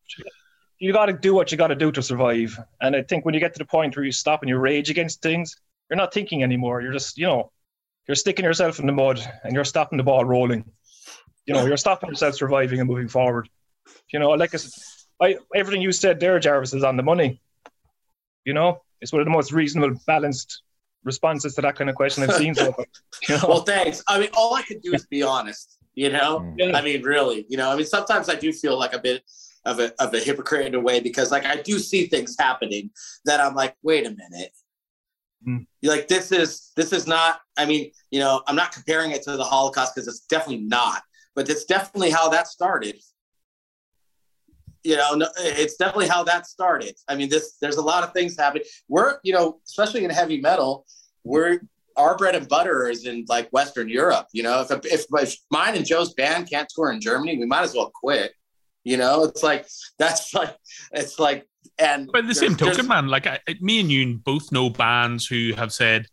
you got to do what you got to do to survive. And I think when you get to the point where you stop and you rage against things, you're not thinking anymore. You're just, you know, you're sticking yourself in the mud and you're stopping the ball rolling. You know, you're stopping yourself surviving and moving forward. You know, like I, I- everything you said there, Jarvis, is on the money. You know, it's one of the most reasonable, balanced responses to that kind of question I've seen so far. You know? well thanks i mean all i could do is be honest you know Mm. Yeah. i mean really you know i mean sometimes i do feel like a bit of a, of a hypocrite in a way because like i do see things happening that i'm like wait a minute Mm. You're like this is this is not. I mean, you know, I'm not comparing it to the Holocaust because it's definitely not, but it's definitely how that started. You know, it's definitely how that started. I mean, this there's a lot of things happening. We're, you know, especially in heavy metal, we're our bread and butter is in like Western Europe. You know, if, if if mine and Joe's band can't tour in Germany, we might as well quit. You know, it's like that's like it's like and By the same token, man, like I, me and you both know bands who have said,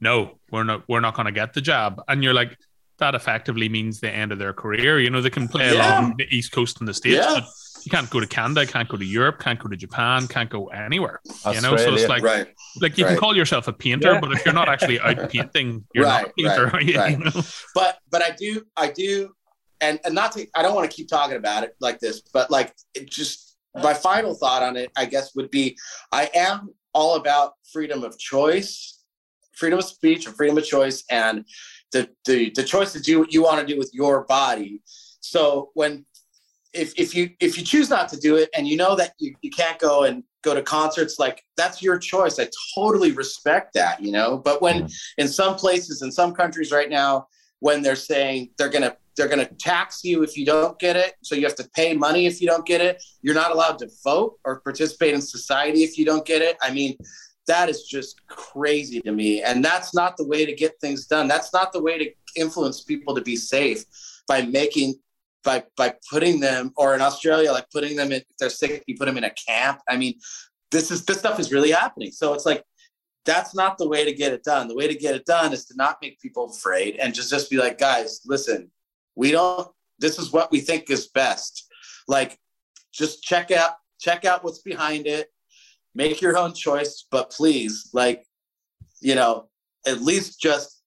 "No, we're not. We're not going to get the job," and you're like, that effectively means the end of their career. You know, they can play Yeah. along the East Coast and the States, Yeah. but you can't go to Canada, can't go to Europe, can't go to Japan, can't go anywhere. You know, so it's like, right. like you can call yourself a painter, Yeah. but if you're not actually out painting, you're not a painter. right, you right. know? but but I do I do and and not to I don't want to keep talking about it like this, but like it just my final thought on it, I guess, would be I am all about freedom of choice, freedom of speech, and freedom of choice, and the the the choice to do what you want to do with your body. So when if if you if you choose not to do it and you know that you, you can't go and go to concerts like that's your choice. I totally respect that you know? But when in some places in some countries right now when they're saying they're gonna they're gonna tax you if you don't get it so you have to pay money if you don't get it you're not allowed to vote or participate in society if you don't get it. I mean that is just crazy to me and that's not the way to get things done. That's not the way to influence people to be safe by making by by putting them or in australia like putting them in if they're sick you put them in a camp. I mean this is this stuff is really happening. So it's like that's not the way to get it done. The way to get it done is to not make people afraid and just just be like guys listen we don't this is what we think is best. Like just check out check out what's behind it. Make your own choice but please like you know at least just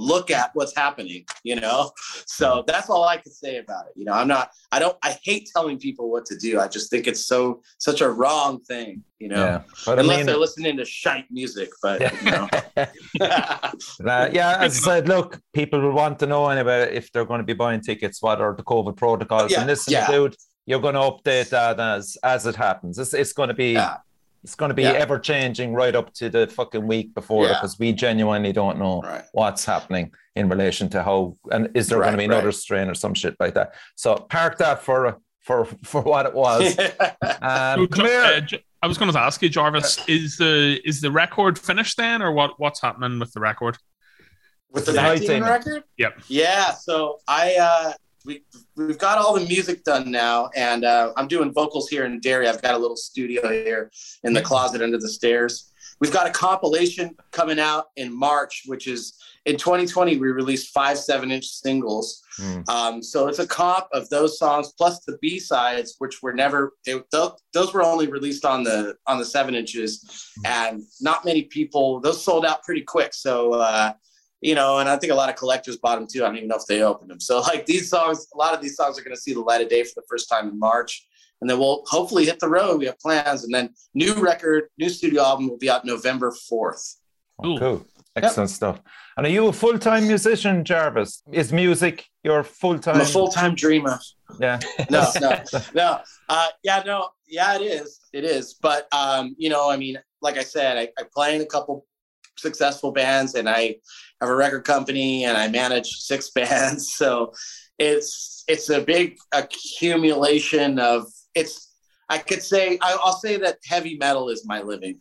look at what's happening you know so that's all i can say about it you know i'm not i don't i hate telling people what to do i just think it's so such a wrong thing you know Yeah, but I unless mean, they're listening to shite music but you know Uh, yeah, as I said, look, people will want to know anyway if they're going to be buying tickets, what are the COVID protocols? Yeah, and this yeah. dude, you're going to update that as as it happens. It's, it's going to be Yeah. It's going to be Yeah. ever changing right up to the fucking week before Yeah. because we genuinely don't know right what's happening in relation to how and is there going to Right, be another right. strain or some shit like that. So park that for for for what it was. So, Um, come here. uh, J- I was going to ask you, Jarvis, is the is the record finished then, or what? What's happening with the record? with the The 19 19. record Yep. yeah so i uh we, we've got all the music done now and uh, i'm doing vocals here in derry. I've got a little studio here in the closet under the stairs. We've got a compilation coming out in march which is in 2020 we released five seven inch singles. Hmm. um, so it's a comp of those songs plus the b sides which were never those, those were only released on the on the seven inches. And not many people those sold out pretty quick. So uh you know, and I think a lot of collectors bought them too. I don't even know if they opened them. So like these songs, a lot of these songs are going to see the light of day for the first time in March, and then we'll hopefully hit the road. We have plans, and then new record, new studio album will be out November fourth. Cool. Cool. Excellent stuff. And are you a full time musician, Jarvis? Is music your full time? I'm a full time dreamer. Yeah. No, no, no. Uh, yeah, no, yeah, it is, it is. But um, you know, I mean, like I said, I, I play in a couple successful bands, and I have a record company, and I manage six bands. So it's it's a big accumulation of it's. I could say I, I'll say that heavy metal is my living.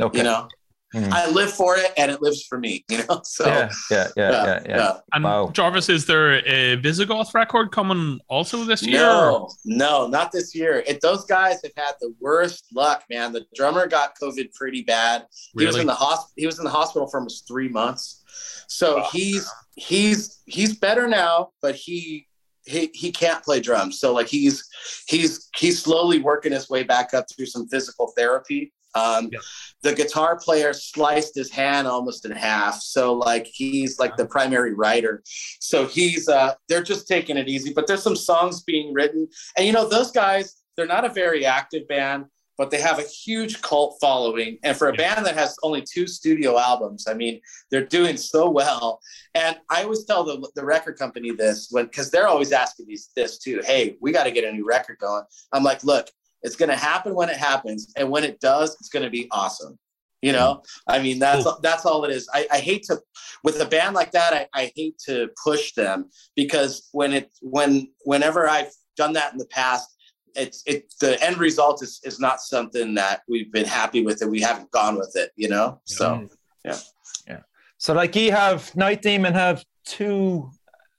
Okay. You know, Mhm. I live for it, and it lives for me. You know, so yeah, yeah, yeah, yeah, yeah. And Wow. Jarvis, is there a Visigoth record coming also this year? No, no, not this year. It, those guys have had the worst luck, man. The drummer got COVID pretty bad. Really? He was in the hosp- He was in the hospital for almost three months. So he's he's he's better now, but he he he can't play drums. So like he's he's he's slowly working his way back up through some physical therapy. Um, Yeah. The guitar player sliced his hand almost in half. So like he's like the primary writer. So he's uh, they're just taking it easy. But there's some songs being written, and you know those guys. They're not a very active band, but they have a huge cult following. And for a Yeah. band that has only two studio albums, I mean, they're doing so well. And I always tell the, the record company this when because they're always asking these this too. Hey, we got to get a new record going. I'm like, look, it's going to happen when it happens, and when it does, it's going to be awesome. You know, I mean that's that's all it is. I, I hate to with a band like that. I, I hate to push them because when it when whenever I've done that in the past, it's it the end result is is not something that we've been happy with and we haven't gone with it. You know, so yeah, yeah. So like you have Night Demon have two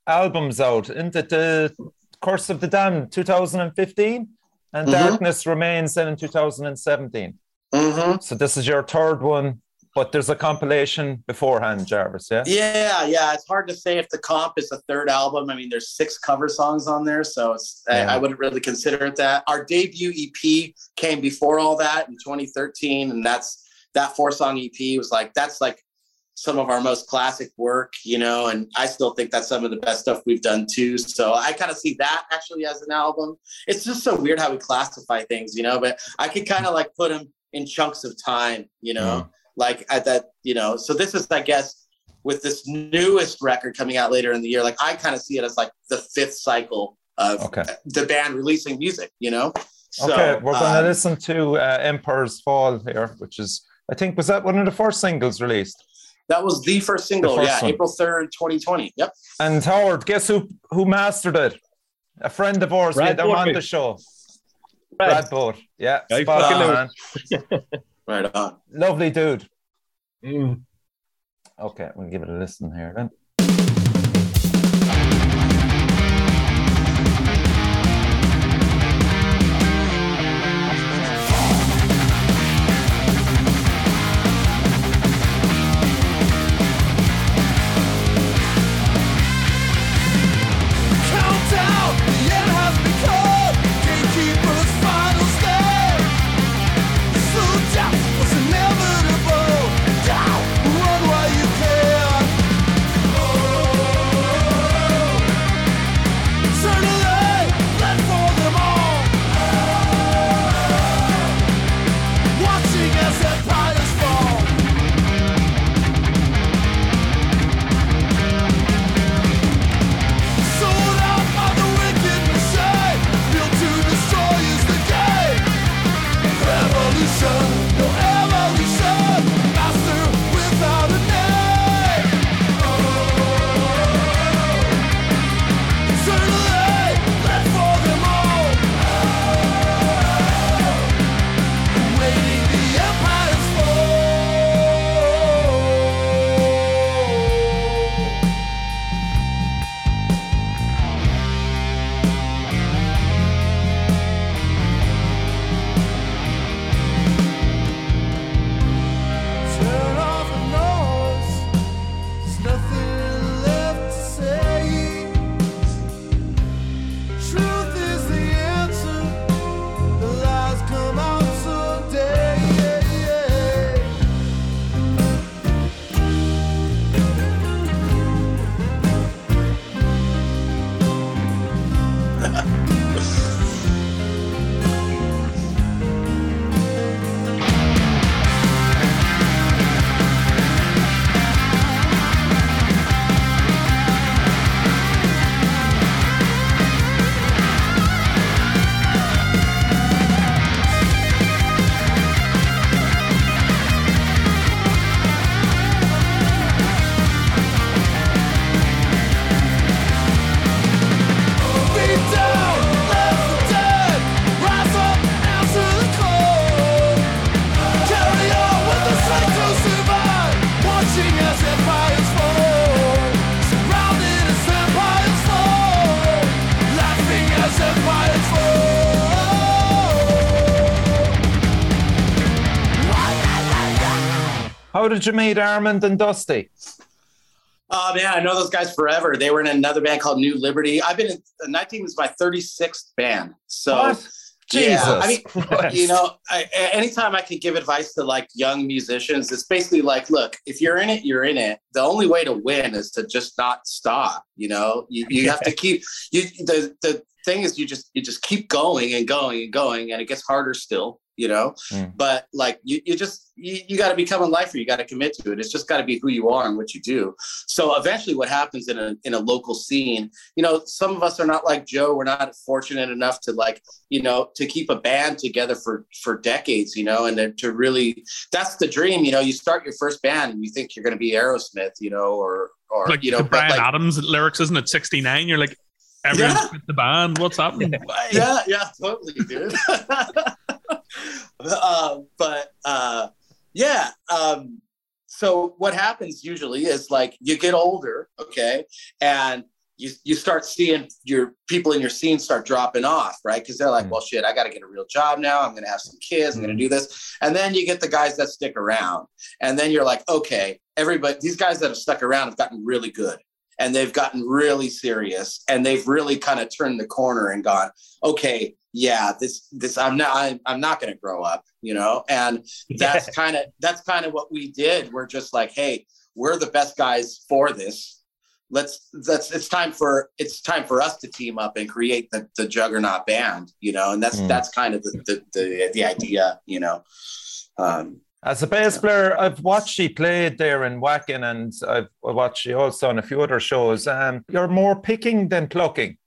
albums out into the Curse of the Damned 2015 and mm-hmm. Darkness Remains then in 2017. Mm-hmm. So this is your third one, but there's a compilation beforehand, Jarvis. Yeah. Yeah, yeah. It's hard to say if the comp is a third album. I mean, there's six cover songs on there, so yeah. I, I, wouldn't really consider it that. Our debut EP came before all that in 2013, and that's that four song EP was like that's like some of our most classic work, you know, and I still think that's some of the best stuff we've done too. So I kind of see that actually as an album. It's just so weird how we classify things, you know, but I could kind of like put them in chunks of time, you know, mm. like at that, you know. So this is, I guess, with this newest record coming out later in the year, like I kind of see it as like the fifth cycle of okay. the band releasing music, you know. So, okay, we're going to um, listen to uh, Empires Fall here, which is, I think, was that one of the first singles released? That was the first single, the first yeah, one. April 3rd, 2020. Yep. And Howard, guess who who mastered it? A friend of ours, we had them on the show. Brad Boat. Yeah. yeah on, right on. Lovely dude. Mm. Okay, we'll give it a listen here then. How did you meet Armand and Dusty? Oh man, I know those guys forever. They were in another band called New Liberty. I've been in uh, Night Demon was my 36th band. So what? Jesus. Yeah, I mean, you know, I, anytime I can give advice to like young musicians, it's basically like, look, if you're in it, you're in it. The only way to win is to just not stop. You know, you, you have to keep you the the thing is you just you just keep going and going and going and it gets harder still you know Mm. but like you, you just you, you got to become a lifer you got to commit to it it's just got to be who you are and what you do so eventually what happens in a in a local scene you know some of us are not like joe we're not fortunate enough to like you know to keep a band together for for decades you know and then to really that's the dream you know you start your first band and you think you're going to be aerosmith you know or or like you know the Bryan like, Adams lyrics, isn't it? 69. You're like, everyone's Yeah. quit the band. What's happening? yeah, yeah, totally, dude. uh, but uh, yeah, um, so what happens usually is like you get older, okay, and you you start seeing your people in your scene start dropping off, right? Because they're like, Mm. well, shit, I got to get a real job now. I'm gonna have some kids. I'm gonna do this, and then you get the guys that stick around, and then you're like, okay, everybody, these guys that have stuck around have gotten really good and they've gotten really serious and they've really kind of turned the corner and gone okay yeah this this i'm not i'm, I'm not going to grow up you know? And that's kind of that's kind of what we did. We're just like hey we're the best guys for this. Let's that's it's time for it's time for us to team up and create the, the juggernaut band you know? And that's Mm. that's kind of the, the the the idea you know? Um As a bass player, I've watched you played there in Wacken and I've watched you also on a few other shows. Um, you're more picking than plucking.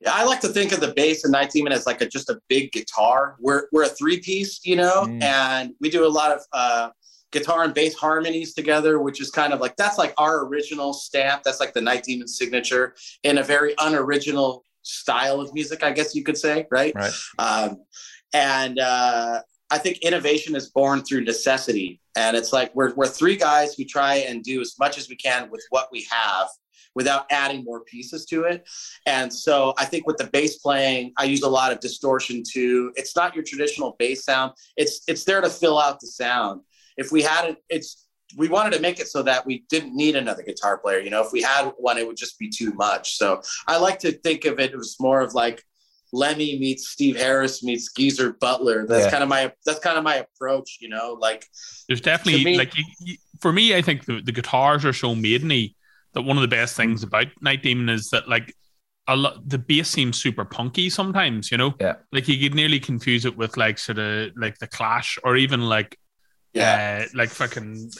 Yeah, I like to think of the bass and Night Demon as like a just a big guitar. We're we're a three piece, you know, Mm. and we do a lot of uh, guitar and bass harmonies together, which is kind of like that's like our original stamp. That's like the Night Demon signature in a very unoriginal style of music, I guess you could say, right? Right. Um, and uh, I think innovation is born through necessity. And it's like we're, we're three guys who try and do as much as we can with what we have without adding more pieces to it. And so I think with the bass playing, I use a lot of distortion too. It's not your traditional bass sound. It's it's there to fill out the sound. If we had it, it's we wanted to make it so that we didn't need another guitar player. You know, if we had one, it would just be too much. So I like to think of it as more of like Lemmy meets Steve Harris meets Geezer Butler. That's Yeah. kind of my that's kind of my approach. You know, like There's definitely me- like you, you, for me, I think the, the guitars are so maideny that one of the best things Mm. about Night Demon is that like a lot the bass seems super punky sometimes, you know? Yeah. Like you could nearly confuse it with like sort of like the Clash or even like yeah, uh, like fucking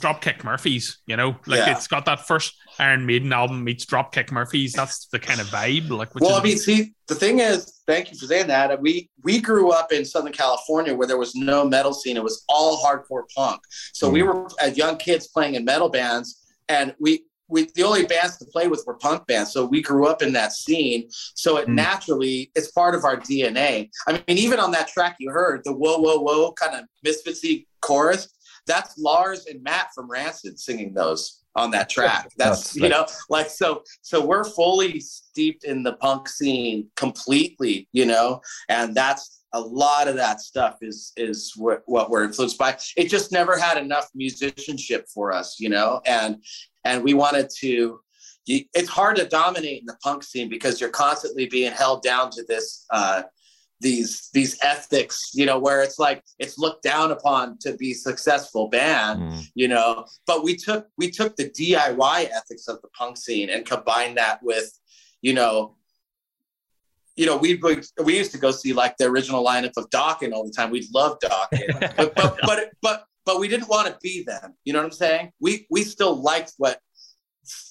Dropkick Murphys, you know? Like Yeah. it's got that first Iron Maiden album meets Dropkick Murphys. That's the kind of vibe. Like well, is, I mean, see, the thing is, thank you for saying that. We we grew up in Southern California where there was no metal scene; it was all hardcore punk. So we were as young kids playing in metal bands, and we we the only bands to play with were punk bands. So we grew up in that scene. So it Mm. naturally it's part of our DNA. I mean, even on that track you heard the whoa whoa whoa kind of misfitsy chorus. That's Lars and Matt from Rancid singing those on that track. That's you know like so so we're fully steeped in the punk scene completely you know? And that's a lot of that stuff is is what, what we're influenced by. It just never had enough musicianship for us you know? And and we wanted to it's hard to dominate in the punk scene because you're constantly being held down to this uh these these ethics you know where it's like it's looked down upon to be successful band Mm. you know. But we took we took the diy ethics of the punk scene and combined that with you know you know we we used to go see like the original lineup of Dawkins all the time. We loved Dawkins but but but but but we didn't want to be them. You know what i'm saying? We we still liked what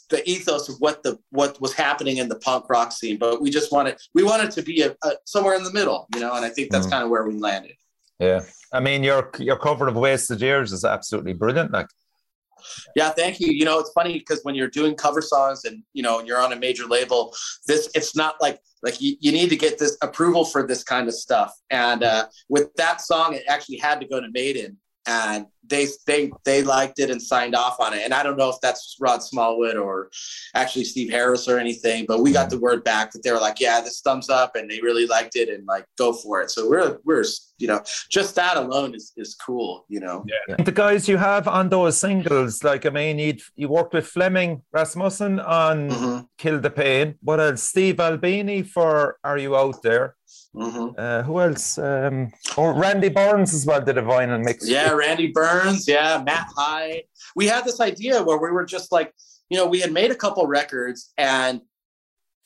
the ethos of what the what was happening in the punk rock scene but we just wanted we wanted to be a, a somewhere in the middle you know and i think that's Mm. kind of where we landed Yeah. I mean, your your cover of Wasted Years is absolutely brilliant. Like, Yeah, thank you. You know, it's funny because when you're doing cover songs and you know you're on a major label, this it's not like like you, you need to get this approval for this kind of stuff. And uh, with that song, it actually had to go to Maiden, and they they they liked it and signed off on it. And I don't know if that's Rod Smallwood or actually Steve Harris or anything, but we got the word back that they were like, yeah, this thumbs up, and they really liked it and like go for it. So we're we're you know just that alone is is cool. You know. yeah. the guys you have on those singles, like, I mean, you you worked with Flemming Rasmussen on Mhm, Kill the Pain. What else? Steve Albini for Are You Out There? Mhm. Uh, who else? Um, oh, Randy Burns as well did a vinyl mix. Yeah, Randy Burns. Yeah, Matt High. We had this idea where we were just like, you know, we had made a couple records and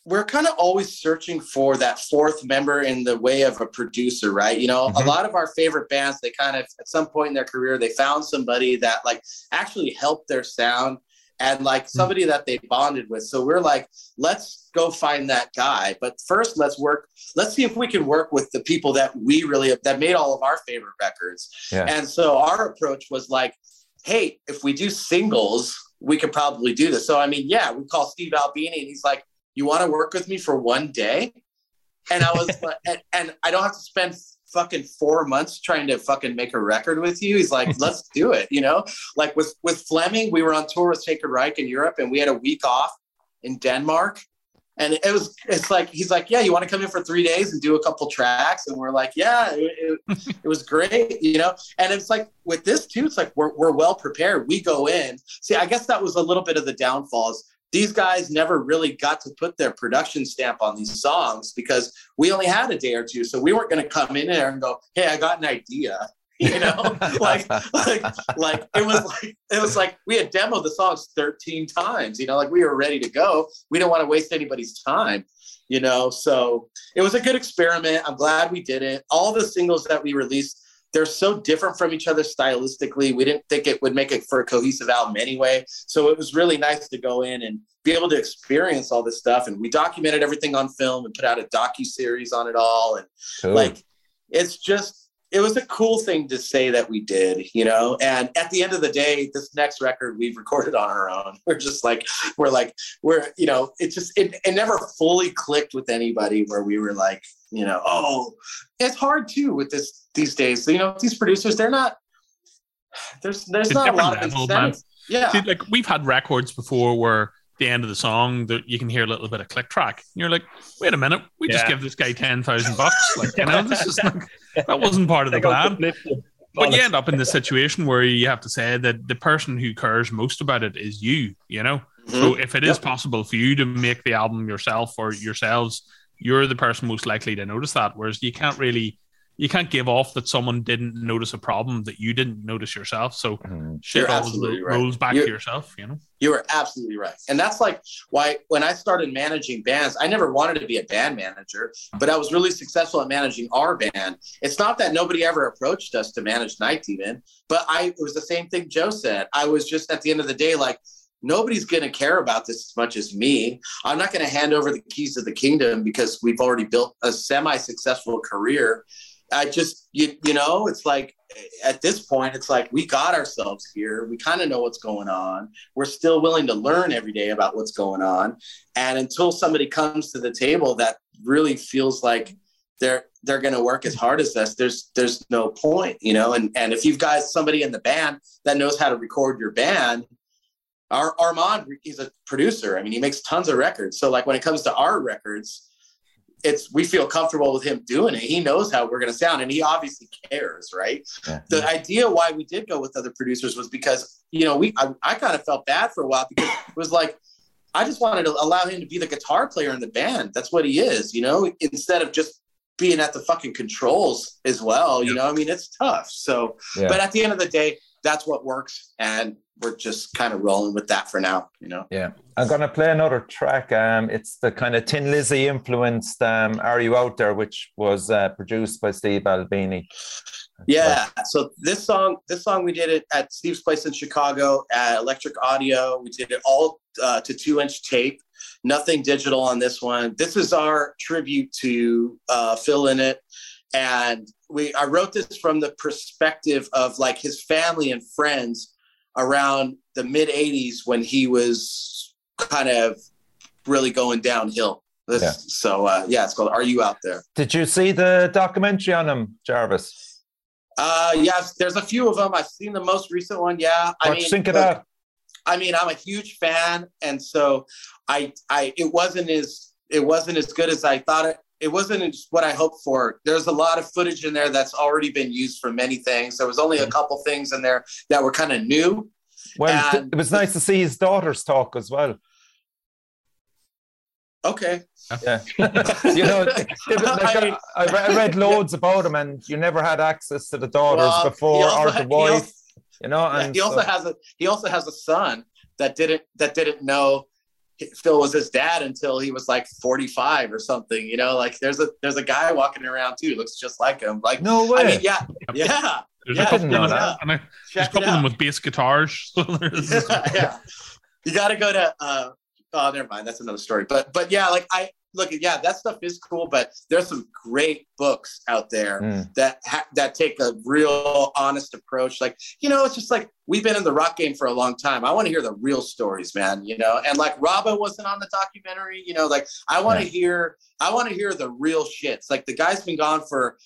we're kind of always searching for that fourth member in the way of a producer, right? You know, Mhm. a lot of our favorite bands, they kind of at some point in their career, they found somebody that like actually helped their sound and like hmm. somebody that they bonded with. So we're like, let's go find that guy. But first, let's work. Let's see if we can work with the people that we really that made all of our favorite records. Yeah. And so our approach was like, hey, if we do singles, we could probably do this. So I mean, yeah, we call Steve Albini, and he's like, you want to work with me for one day? And I was like, and, and I don't have to spend fucking four months trying to fucking make a record with you. He's like, let's do it. You know, like with with Flemming, we were on tour with Sacred Reich in Europe, and we had a week off in Denmark. And it was, it's like, he's like, yeah, you want to come in for three days and do a couple tracks? And we're like, yeah, it, it, it was great, you know? And it's like with this too, it's like we're, we're well prepared. We go in. See, I guess that was a little bit of the downfalls. These guys never really got to put their production stamp on these songs because we only had a day or two. So we weren't going to come in there and go, hey, I got an idea. You know, like, like, like it was like it was like we had demoed the songs 13 times, you know, like we were ready to go. We didn't want to waste anybody's time, you know. So it was a good experiment. I'm glad we did it. All the singles that we released, they're so different from each other stylistically. We didn't think it would make it for a cohesive album anyway. So it was really nice to go in and be able to experience all this stuff. And we documented everything on film and put out a docu series on it all. And Cool. like it's just it was a cool thing to say that we did you know and at the end of the day this next record we've recorded on our own we're just like we're like we're you know it just it, it never fully clicked with anybody where we were like you know oh it's hard too with this these days you know these producers they're not there's there's It's not a different lot of level, man. yeah See, like we've had records before where the end of the song that you can hear a little bit of click track. And you're like, wait a minute, we just give this guy ten thousand bucks. Like, you know, this is like, that wasn't part of the plan. But you end up in the situation where you have to say that the person who cares most about it is you, you know? So mm-hmm. if it is Yep. possible for you to make the album yourself or yourselves, you're the person most likely to notice that. Whereas you can't really, you can't give off that someone didn't notice a problem that you didn't notice yourself. So Mhm. shit You're always absolutely right. rolls back You're- to yourself, you know? You are absolutely right. And that's like why when I started managing bands, I never wanted to be a band manager, but I was really successful at managing our band. It's not that nobody ever approached us to manage Night Demon, but I it was the same thing Joe said. I was just at the end of the day like nobody's going to care about this as much as me. I'm not going to hand over the keys to the kingdom because we've already built a semi-successful career. I just you, you know, it's like at this point it's like we got ourselves here. We kind of know what's going on we're still willing to learn every day about what's going on and until somebody comes to the table that really feels like they're they're going to work as hard as us there's there's no point you know and and if you've got somebody in the band that knows how to record your band our armand he's a producer i mean he makes tons of records so like when it comes to our records it's we feel comfortable with him doing it he knows how we're going to sound and he obviously cares right Yeah. the idea why we did go with other producers was because you know we I, I kind of felt bad for a while because it was like I just wanted to allow him to be the guitar player in the band. That's what he is, you know, instead of just being at the fucking controls as well. You know, I mean, it's tough. So, Yeah. but at the end of the day, that's what works, and we're just kind of rolling with that for now. You know. Yeah, I'm gonna play another track. Um, it's the kind of Thin Lizzy influenced um, "Are You Out There," which was uh, produced by Steve Albini. Yeah. So this song, this song, we did it at Steve's place in Chicago at Electric Audio. We did it all uh, to two inch tape, nothing digital on this one. This is our tribute to uh, Phil Lynott, and we I wrote this from the perspective of like his family and friends around the mid '80s when he was kind of really going downhill. This, Yeah. So uh, yeah, it's called "Are You Out There." Did you see the documentary on him, Jarvis? Uh, yes, there's a few of them. I've seen the most recent one. Yeah, I What mean, you think of that? I mean, I'm a huge fan, and so I, I, it wasn't as, it wasn't as good as I thought it. It wasn't as what I hoped for. There's a lot of footage in there that's already been used for many things. There was only a mm. couple things in there that were kind of new. Well, and- it was nice to see his daughters talk as well. Okay, Yeah, you know, it- it- like, I I, I read loads about him, and you never had access to the daughters Well, before or the wife. you know, Yeah, and he also so- has a he also has a son that didn't that didn't know Phil was his dad until he was like 45 or something. You know, like there's a there's a guy walking around too, looks just like him. Like No way. I mean, yeah, yeah. There's Yeah, a couple of them, and I- there's a couple of them with bass guitars. So there's, yeah. You got to go to. uh Oh, never mind. That's another story. But but yeah, like I look yeah, that stuff is cool. But there's some great books out there Mm. that ha- that take a real honest approach. Like you know, it's just like we've been in the rock game for a long time. I want to hear the real stories, man. You know, and like Robin wasn't on the documentary. You know, like I want to hear I want to hear the real shits. Like the guy's been gone for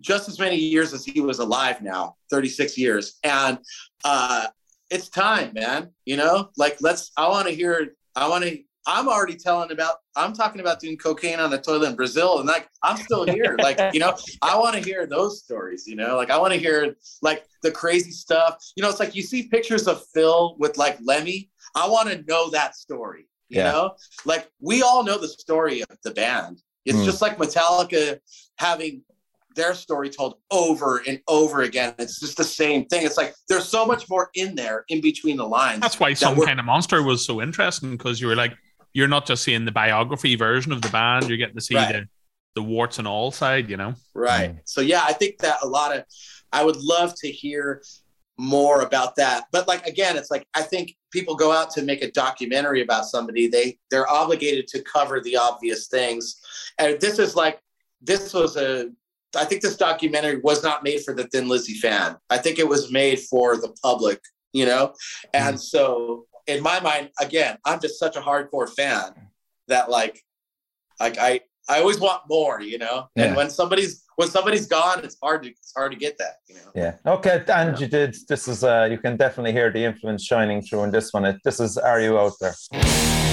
just as many years as he was alive now 36 years and uh it's time man you know like let's i want to hear i want to i'm already telling about i'm talking about doing cocaine on a toilet in brazil and like i'm still here like you know i want to hear those stories you know like i want to hear like the crazy stuff you know it's like you see pictures of phil with like lemmy i want to know that story you Yeah. know like we all know the story of the band it's Mm. just like metallica having their story told over and over again. It's just the same thing. It's like there's so much more in there in between the lines. that's why that some we're- kind of monster was so interesting because you were like, you're not just seeing the biography version of the band, you're getting to see Right. the, the warts and all side, you know. Right. Mm. So yeah, I think that a lot of I would love to hear more about that. But like again, it's like I think people go out to make a documentary about somebody, they they're obligated to cover the obvious things. And this is like this was a I think this documentary was not made for the Thin Lizzy fan. I think it was made for the public, you know? And mm. so in my mind, again, I'm just such a hardcore fan that like like I I always want more, you know. Yeah. And when somebody's when somebody's gone, it's hard to it's hard to get that, you know. Yeah. Okay, and you did. This is. Uh, you can definitely hear the influence shining through in this one. It, this is. Are you out there?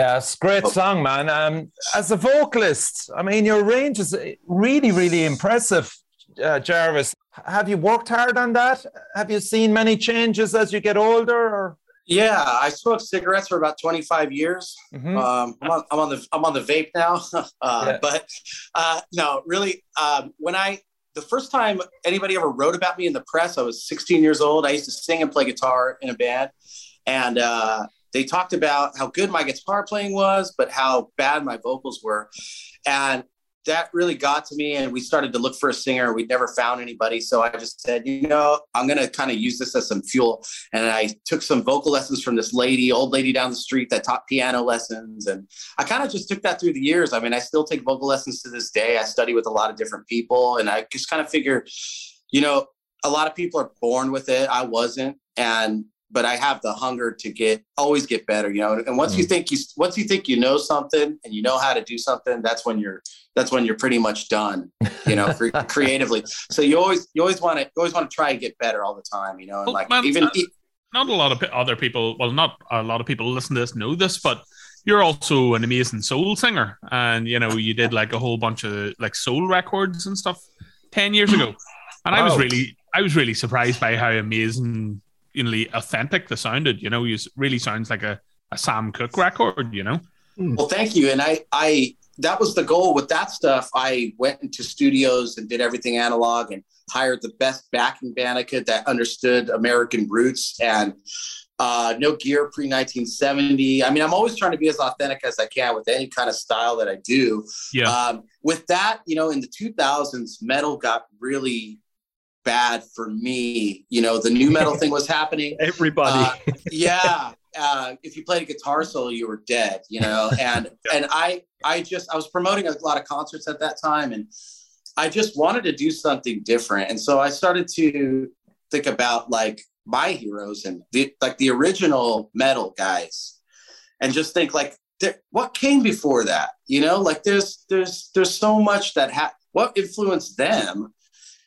Yeah, it's great song, man. Um, as a vocalist, I mean, your range is really, really impressive, uh, Jarvis. Have you worked hard on that? Have you seen many changes as you get older? Or? Yeah, I smoked cigarettes for about 25 years. Mm-hmm. Um, I'm, on, I'm, on, the I'm on the vape now, uh, yeah. but uh, no, really. Um, when I the first time anybody ever wrote about me in the press, I was 16 years old. I used to sing and play guitar in a band, and uh, they talked about how good my guitar playing was, but how bad my vocals were. And that really got to me and we started to look for a singer we never found anybody. So i just said you know i'm going to kind of use this as some fuel. And i took some vocal lessons from this lady old lady down the street that taught piano lessons. And i kind of just took that through the years. I mean i still take vocal lessons to this day. I study with a lot of different people and i just kind of figure you know a lot of people are born with it. I wasn't. And but I have the hunger to get always get better, you know. And once mm. you think you once you think you know something and you know how to do something, that's when you're that's when you're pretty much done, you know, for, creatively. So you always you always want to you always want to try and get better all the time, you know. And well, like man, even not, not a lot of other people, well, not a lot of people listen to this know this, but you're also an amazing soul singer, and you know you did like a whole bunch of like soul records and stuff ten years ago, and I was really I was really surprised by how amazing really authentic the sounded. You know, it really sounds like a, a Sam Cooke record. You know. Hmm. Well, thank you, and I I that was the goal with that stuff. I went into studios and did everything analog and hired the best backing band I could that understood American roots and uh, no gear pre 1970. I mean, I'm always trying to be as authentic as I can with any kind of style that I do. Yeah. Um, with that, you know, in the 2000s, metal got really bad for me. You know, the nu metal thing was happening. Everybody. Uh, yeah. Uh, if you played a guitar solo, you were dead, you know, and, and I, I just, I was promoting a lot of concerts at that time and I just wanted to do something different. And so I started to think about like my heroes and the, like the original metal guys and just think like, what came before that? You know, like there's, there's, there's so much that ha- what influenced them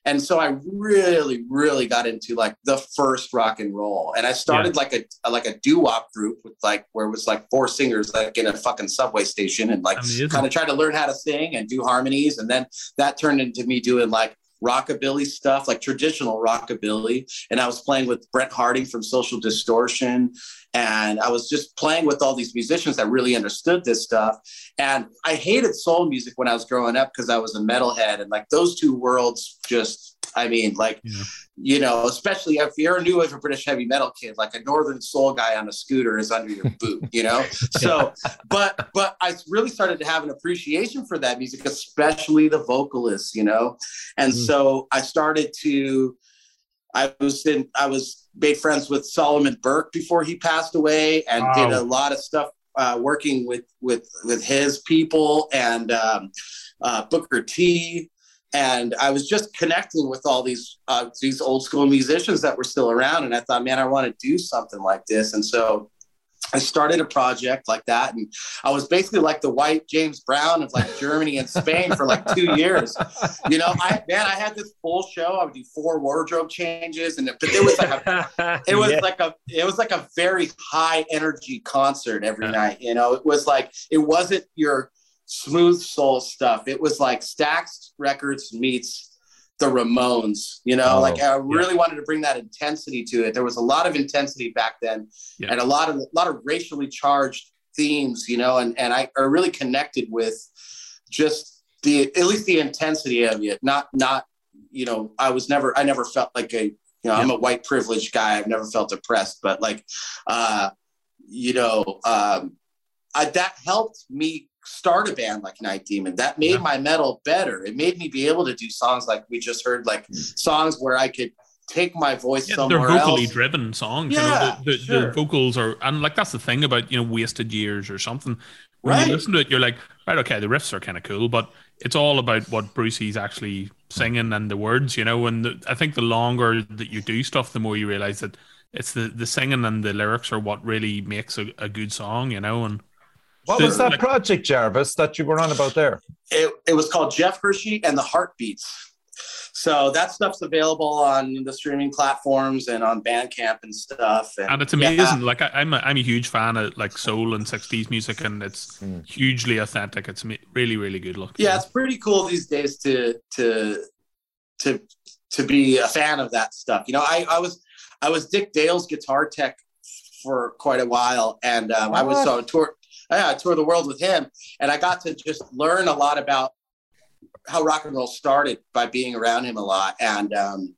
and so I really, really got into like the first rock and roll. And I started yeah. like a like a doo-wop group with like where it was like four singers like in a fucking subway station and like kind of try to learn how to sing and do harmonies. And then that turned into me doing like rockabilly stuff, like traditional rockabilly. And I was playing with Brent Harding from Social Distortion. And I was just playing with all these musicians that really understood this stuff. And I hated soul music when I was growing up because I was a metalhead. And like those two worlds just I mean, like, yeah. you know, especially if you're new as a British heavy metal kid, like a Northern Soul guy on a scooter is under your boot, you know. So, but but I really started to have an appreciation for that music, especially the vocalists, you know. And mm. so I started to. I was in. I was made friends with Solomon Burke before he passed away, and wow. did a lot of stuff uh, working with with with his people and um, uh, Booker T and I was just connecting with all these uh, these old school musicians that were still around, and I thought, man, I want to do something like this, and so I started a project like that, and I was basically like the white James Brown of like Germany and Spain for like two years. You know, I man, I had this full show. I would do four wardrobe changes, and but it was like a, it was yeah. like a, it was like a very high energy concert every night. You know, it was like it wasn't your smooth soul stuff. It was like Stax Records meets the Ramones, you know, oh, like I really yeah. wanted to bring that intensity to it. There was a lot of intensity back then yeah. and a lot of a lot of racially charged themes, you know, and, and I are really connected with just the at least the intensity of it. Not not, you know, I was never I never felt like a you know, yeah. I'm a white privileged guy. I've never felt oppressed, but like uh, you know, um I, that helped me start a band like Night Demon. That made yeah. my metal better. It made me be able to do songs like we just heard, like hmm. songs where I could take my voice yeah, somewhere They're vocally else. driven songs. Yeah, you know, the, the, sure. the, vocals are, and like that's the thing about you know wasted years or something. When right. you listen to it, you're like, right, okay, the riffs are kind of cool, but it's all about what Brucey's actually singing and the words, you know. And the, I think the longer that you do stuff, the more you realize that it's the the singing and the lyrics are what really makes a, a good song, you know. And what was that like, project, Jarvis, that you were on about there? It, it was called Jeff Hershey and the Heartbeats. So that stuff's available on the streaming platforms and on Bandcamp and stuff. And it's amazing. Yeah. Like I, am a, I'm a huge fan of like soul and 60s music, and it's mm. hugely authentic. It's really really good look. Yeah, it's pretty cool these days to to to to be a fan of that stuff. You know, I I was I was Dick Dale's guitar tech for quite a while, and um, I was on tour. Yeah, I toured the world with him, and I got to just learn a lot about how rock and roll started by being around him a lot and um,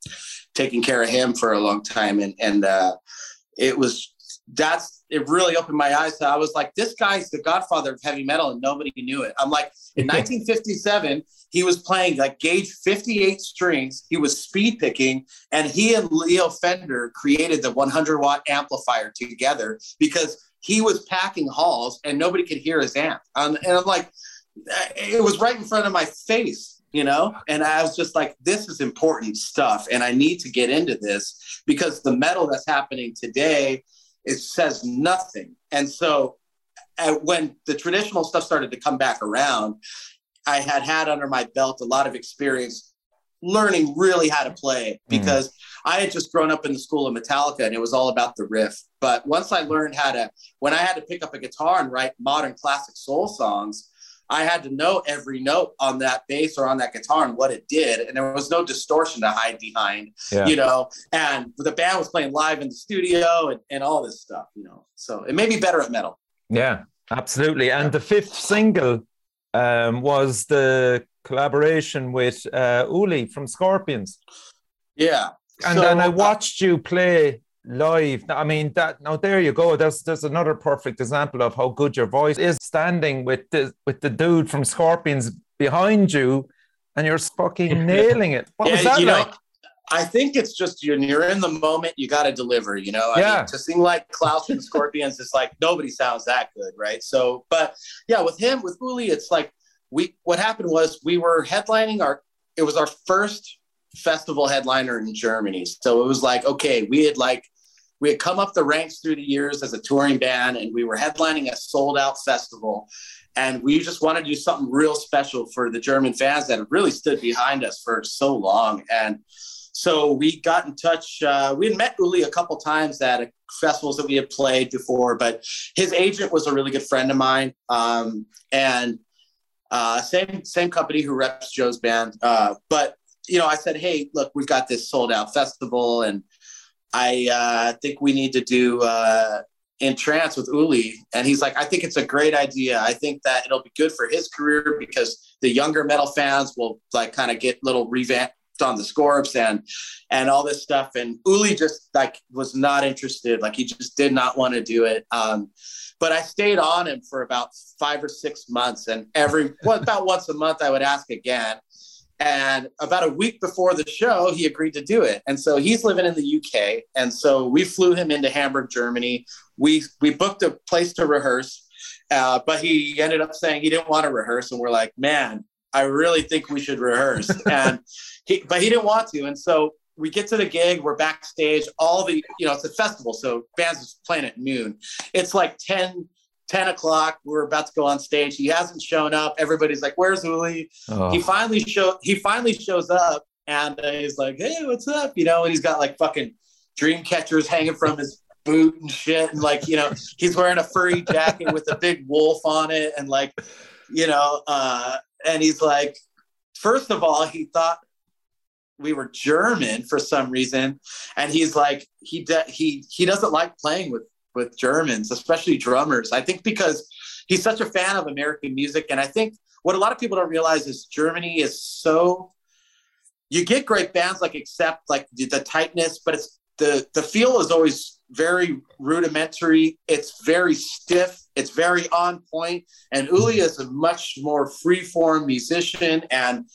taking care of him for a long time. And and uh, it was that's it really opened my eyes. So I was like, this guy's the godfather of heavy metal, and nobody knew it. I'm like, in 1957, he was playing like gauge 58 strings. He was speed picking, and he and Leo Fender created the 100 watt amplifier together because he was packing halls and nobody could hear his amp. Um, and I'm like, it was right in front of my face, you know? And I was just like, this is important stuff. And I need to get into this because the metal that's happening today, it says nothing. And so uh, when the traditional stuff started to come back around, I had had under my belt a lot of experience learning really how to play mm-hmm. because mm-hmm. I had just grown up in the school of Metallica and it was all about the riff. But once I learned how to, when I had to pick up a guitar and write modern classic soul songs, I had to know every note on that bass or on that guitar and what it did. And there was no distortion to hide behind, yeah. you know. And the band was playing live in the studio and, and all this stuff, you know. So it made me better at metal. Yeah, absolutely. And the fifth single um, was the collaboration with uh, Uli from Scorpions. Yeah. And then I uh, watched you play live. I mean that now there you go. There's there's another perfect example of how good your voice is standing with the with the dude from Scorpions behind you and you're fucking nailing it. What yeah, was that like? Know, I think it's just you're, you're in the moment, you got to deliver, you know? I yeah. Mean, to sing like Klaus from Scorpions, it's like nobody sounds that good, right? So, but yeah, with him, with Uli, it's like we, what happened was we were headlining our, it was our first festival headliner in Germany. So it was like, okay, we had like we had come up the ranks through the years as a touring band and we were headlining a sold out festival. And we just wanted to do something real special for the german fans that had really stood behind us for so long. And so we got in touch uh, we had met uli a couple times at festivals that we had played before but his agent was a really good friend of mine. Um, and uh, same same company who reps joe's band uh, but you know i said hey look we've got this sold out festival and I uh, think we need to do uh, in trance with Uli. And he's like, I think it's a great idea. I think that it'll be good for his career because the younger metal fans will like kind of get little revamped on the Scorps and and all this stuff. And Uli just like was not interested. Like he just did not want to do it. Um, but I stayed on him for about five or six months, and every well, about once a month I would ask again. And about a week before the show, he agreed to do it. And so he's living in the UK. And so we flew him into Hamburg, Germany. We we booked a place to rehearse, uh, but he ended up saying he didn't want to rehearse. And we're like, man, I really think we should rehearse. and he, but he didn't want to. And so we get to the gig, we're backstage. All the you know, it's a festival, so bands is playing at noon. It's like 10 10 o'clock we're about to go on stage he hasn't shown up everybody's like where's uli oh. he finally show he finally shows up and uh, he's like hey what's up you know and he's got like fucking dream catchers hanging from his boot and shit and like you know he's wearing a furry jacket with a big wolf on it and like you know uh and he's like first of all he thought we were german for some reason and he's like he de- he he doesn't like playing with with Germans, especially drummers. I think because he's such a fan of American music. And I think what a lot of people don't realize is Germany is so you get great bands like accept like the, the tightness, but it's the the feel is always very rudimentary. It's very stiff. It's very on point. And Uli is a much more free-form musician and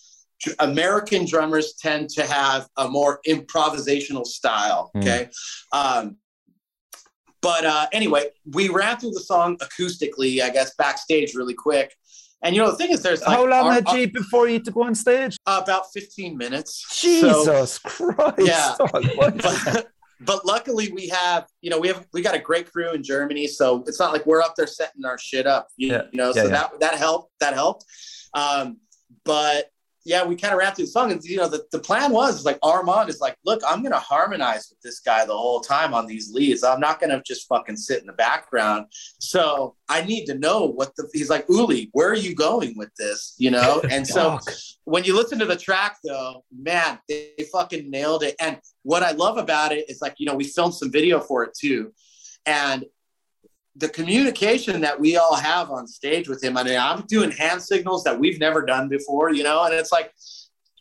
American drummers tend to have a more improvisational style. Hmm. Okay. Mm. Um, but uh, anyway, we ran through the song acoustically, I guess, backstage really quick. And you know, the thing is, there's like, how long had you before you to go on stage? Uh, about 15 minutes. Jesus so, Christ! Yeah, but, but luckily we have, you know, we have we got a great crew in Germany, so it's not like we're up there setting our shit up. You, yeah. you know, yeah, so yeah. that that helped. That helped. Um, but yeah, we kind of ran through the song, and you know, the, the plan was like Armand is like, look, I'm gonna harmonize with this guy the whole time on these leads. I'm not gonna just fucking sit in the background. So I need to know what the he's like, Uli, where are you going with this? You know? And so when you listen to the track though, man, they, they fucking nailed it. And what I love about it is like, you know, we filmed some video for it too. And the communication that we all have on stage with him. I mean, I'm doing hand signals that we've never done before, you know, and it's like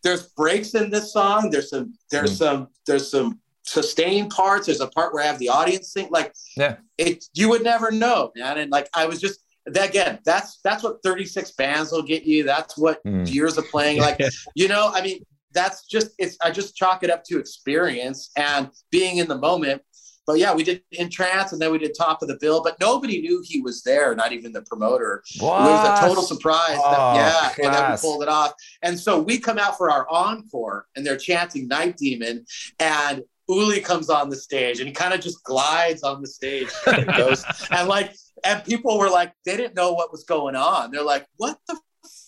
there's breaks in this song. There's some there's mm. some there's some sustained parts. There's a part where I have the audience sing. Like, yeah, it you would never know, man. And like I was just that again. That's that's what 36 bands will get you. That's what mm. years of playing. Like, you know, I mean, that's just it's. I just chalk it up to experience and being in the moment but yeah, we did In Trance and then we did Top of the Bill, but nobody knew he was there, not even the promoter. What? It was a total surprise. Oh, that, yeah, and then we pulled it off. And so we come out for our encore and they're chanting Night Demon and Uli comes on the stage and he kind of just glides on the stage and goes and like and people were like they didn't know what was going on. They're like, what the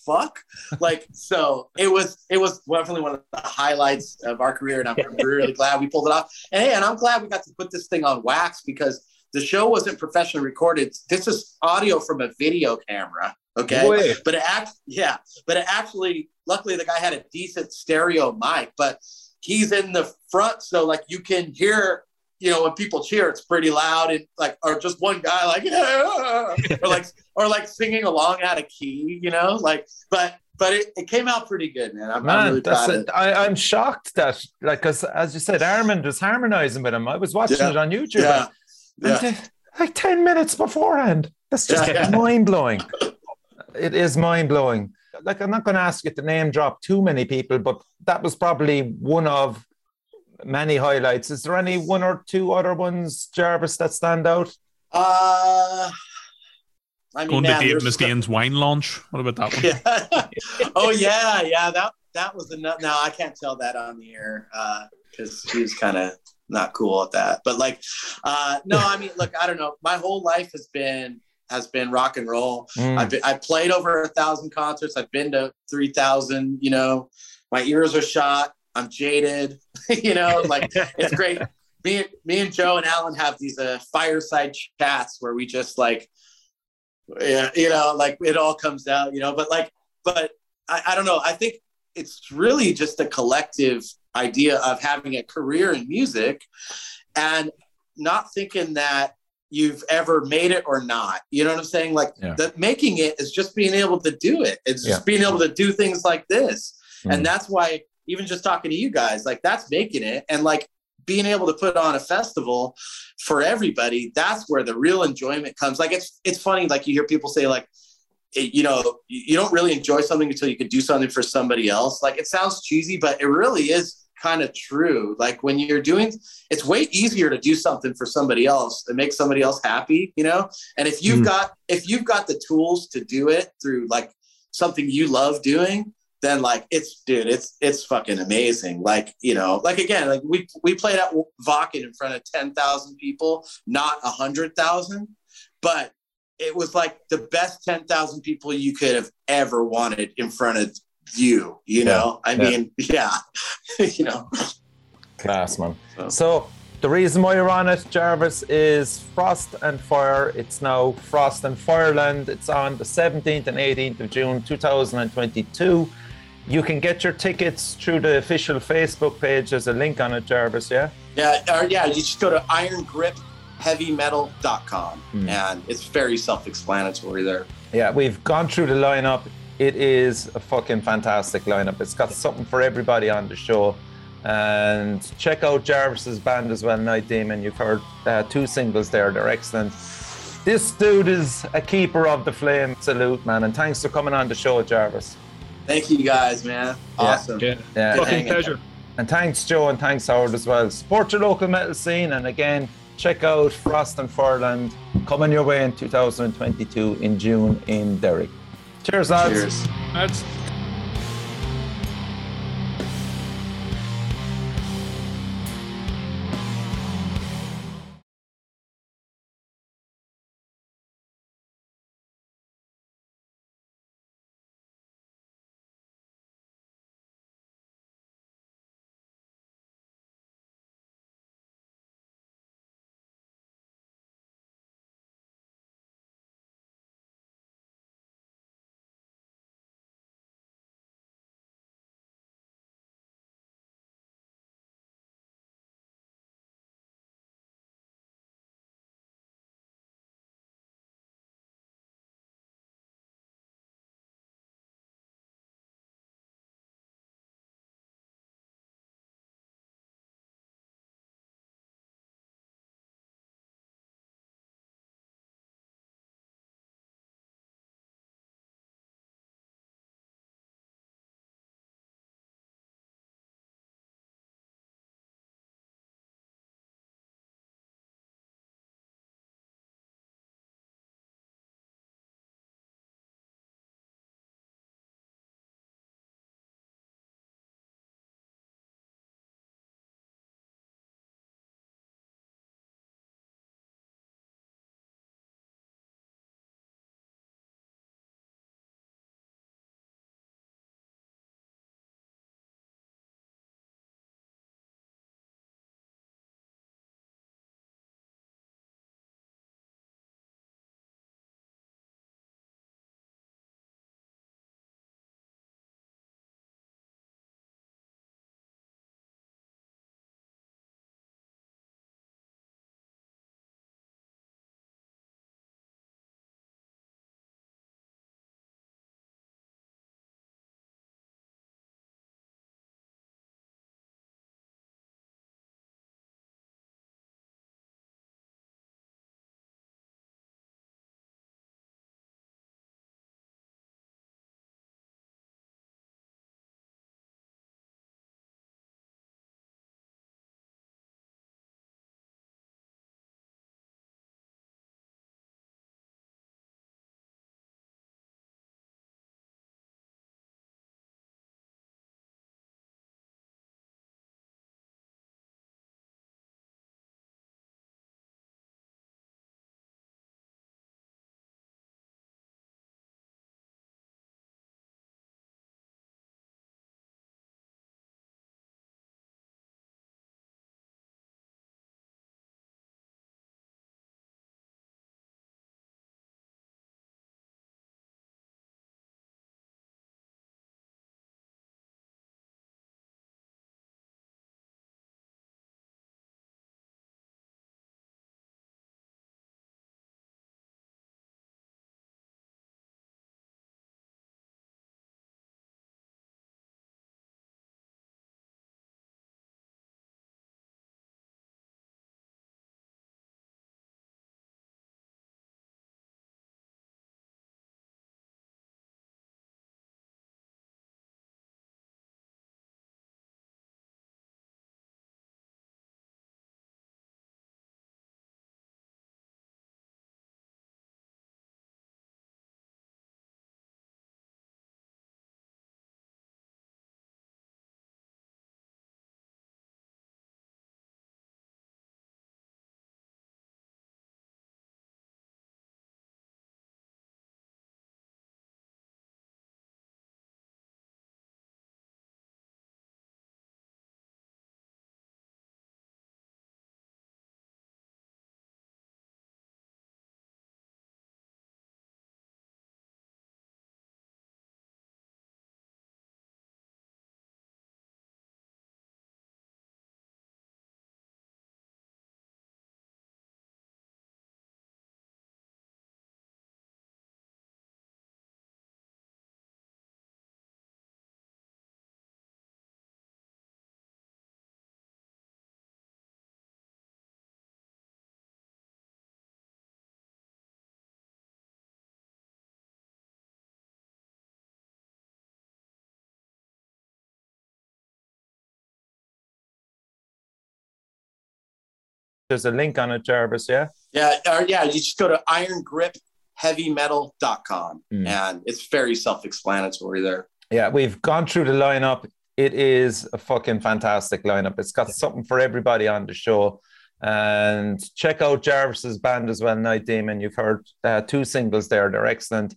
fuck? Like, so it was it was definitely one of the highlights of our career, and I'm really glad we pulled it off. And hey, and I'm glad we got to put this thing on wax because the show wasn't professionally recorded. This is audio from a video camera. Okay. Boy. But it act yeah, but it actually luckily the guy had a decent stereo mic, but he's in the front, so like you can hear you know, when people cheer, it's pretty loud and like, or just one guy like, yeah, or like, or like singing along out of key, you know, like, but, but it, it came out pretty good, man. I'm, man, I'm really proud it. I, am shocked that, like, because as you said, Armand was harmonizing with him. I was watching yeah. it on YouTube. Yeah. And, yeah. Uh, like 10 minutes beforehand. That's just yeah, mind blowing. it is mind blowing. Like, I'm not going to ask you to name drop too many people, but that was probably one of many highlights. Is there any one or two other ones, Jarvis, that stand out? Uh, I mean, going man, to Dave Mustaine's wine launch. What about that one? Yeah. oh yeah, yeah. That that was enough. Now I can't tell that on the air because uh, he was kind of not cool at that. But like, uh, no, I mean, look, I don't know. My whole life has been has been rock and roll. Mm. I've been, I played over a thousand concerts. I've been to three thousand. You know, my ears are shot. I'm jaded, you know, like it's great. Me, me and Joe and Alan have these uh, fireside chats where we just like, yeah, you know, like it all comes out, you know, but like, but I, I don't know. I think it's really just a collective idea of having a career in music and not thinking that you've ever made it or not. You know what I'm saying? Like yeah. the making it is just being able to do it. It's just being able to do things like this. Mm. And that's why even just talking to you guys, like that's making it. And like being able to put on a festival for everybody, that's where the real enjoyment comes. Like it's it's funny, like you hear people say, like, it, you know, you don't really enjoy something until you can do something for somebody else. Like it sounds cheesy, but it really is kind of true. Like when you're doing, it's way easier to do something for somebody else and make somebody else happy, you know. And if you've mm. got if you've got the tools to do it through like something you love doing, then like it's dude, it's it's fucking amazing. Like you know, like again, like we we played at Wacken in front of ten thousand people, not a hundred thousand, but it was like the best ten thousand people you could have ever wanted in front of you. You know, I yeah. mean, yeah, you know, class man. So. so. The reason why you're on it, Jarvis, is Frost and Fire. It's now Frost and Fireland. It's on the 17th and 18th of June 2022. You can get your tickets through the official Facebook page. There's a link on it, Jarvis, yeah? Yeah, or yeah, you just go to irongripheavymetal.com mm. and it's very self explanatory there. Yeah, we've gone through the lineup. It is a fucking fantastic lineup. It's got something for everybody on the show. And check out Jarvis's band as well, Night Demon. You've heard uh, two singles there, they're excellent. This dude is a keeper of the flame. Salute, man. And thanks for coming on the show, Jarvis. Thank you guys, man. Awesome. Yeah. yeah. Fucking pleasure. And thanks, Joe, and thanks, Howard, as well. Support your local metal scene. And again, check out Frost and Fireland coming your way in 2022 in June in Derry. Cheers, lads. Cheers. That's There's a link on it, Jarvis. Yeah. Yeah, or yeah, you just go to irongripheavymetal.com Mm. and it's very self-explanatory there. Yeah, we've gone through the lineup. It is a fucking fantastic lineup. It's got something for everybody on the show. And check out Jarvis's band as well, Night Demon. You've heard uh, two singles there. They're excellent.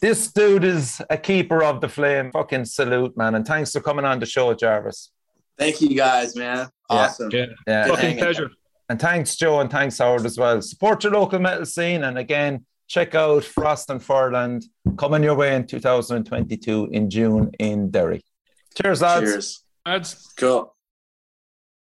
This dude is a keeper of the flame. Fucking salute, man. And thanks for coming on the show, Jarvis. Thank you guys, man. Awesome. Yeah. Yeah. Fucking pleasure. And thanks, Joe, and thanks, Howard, as well. Support your local metal scene. And again, check out Frost and Fireland coming your way in 2022 in June in Derry. Cheers, lads. Cheers. That's Cool.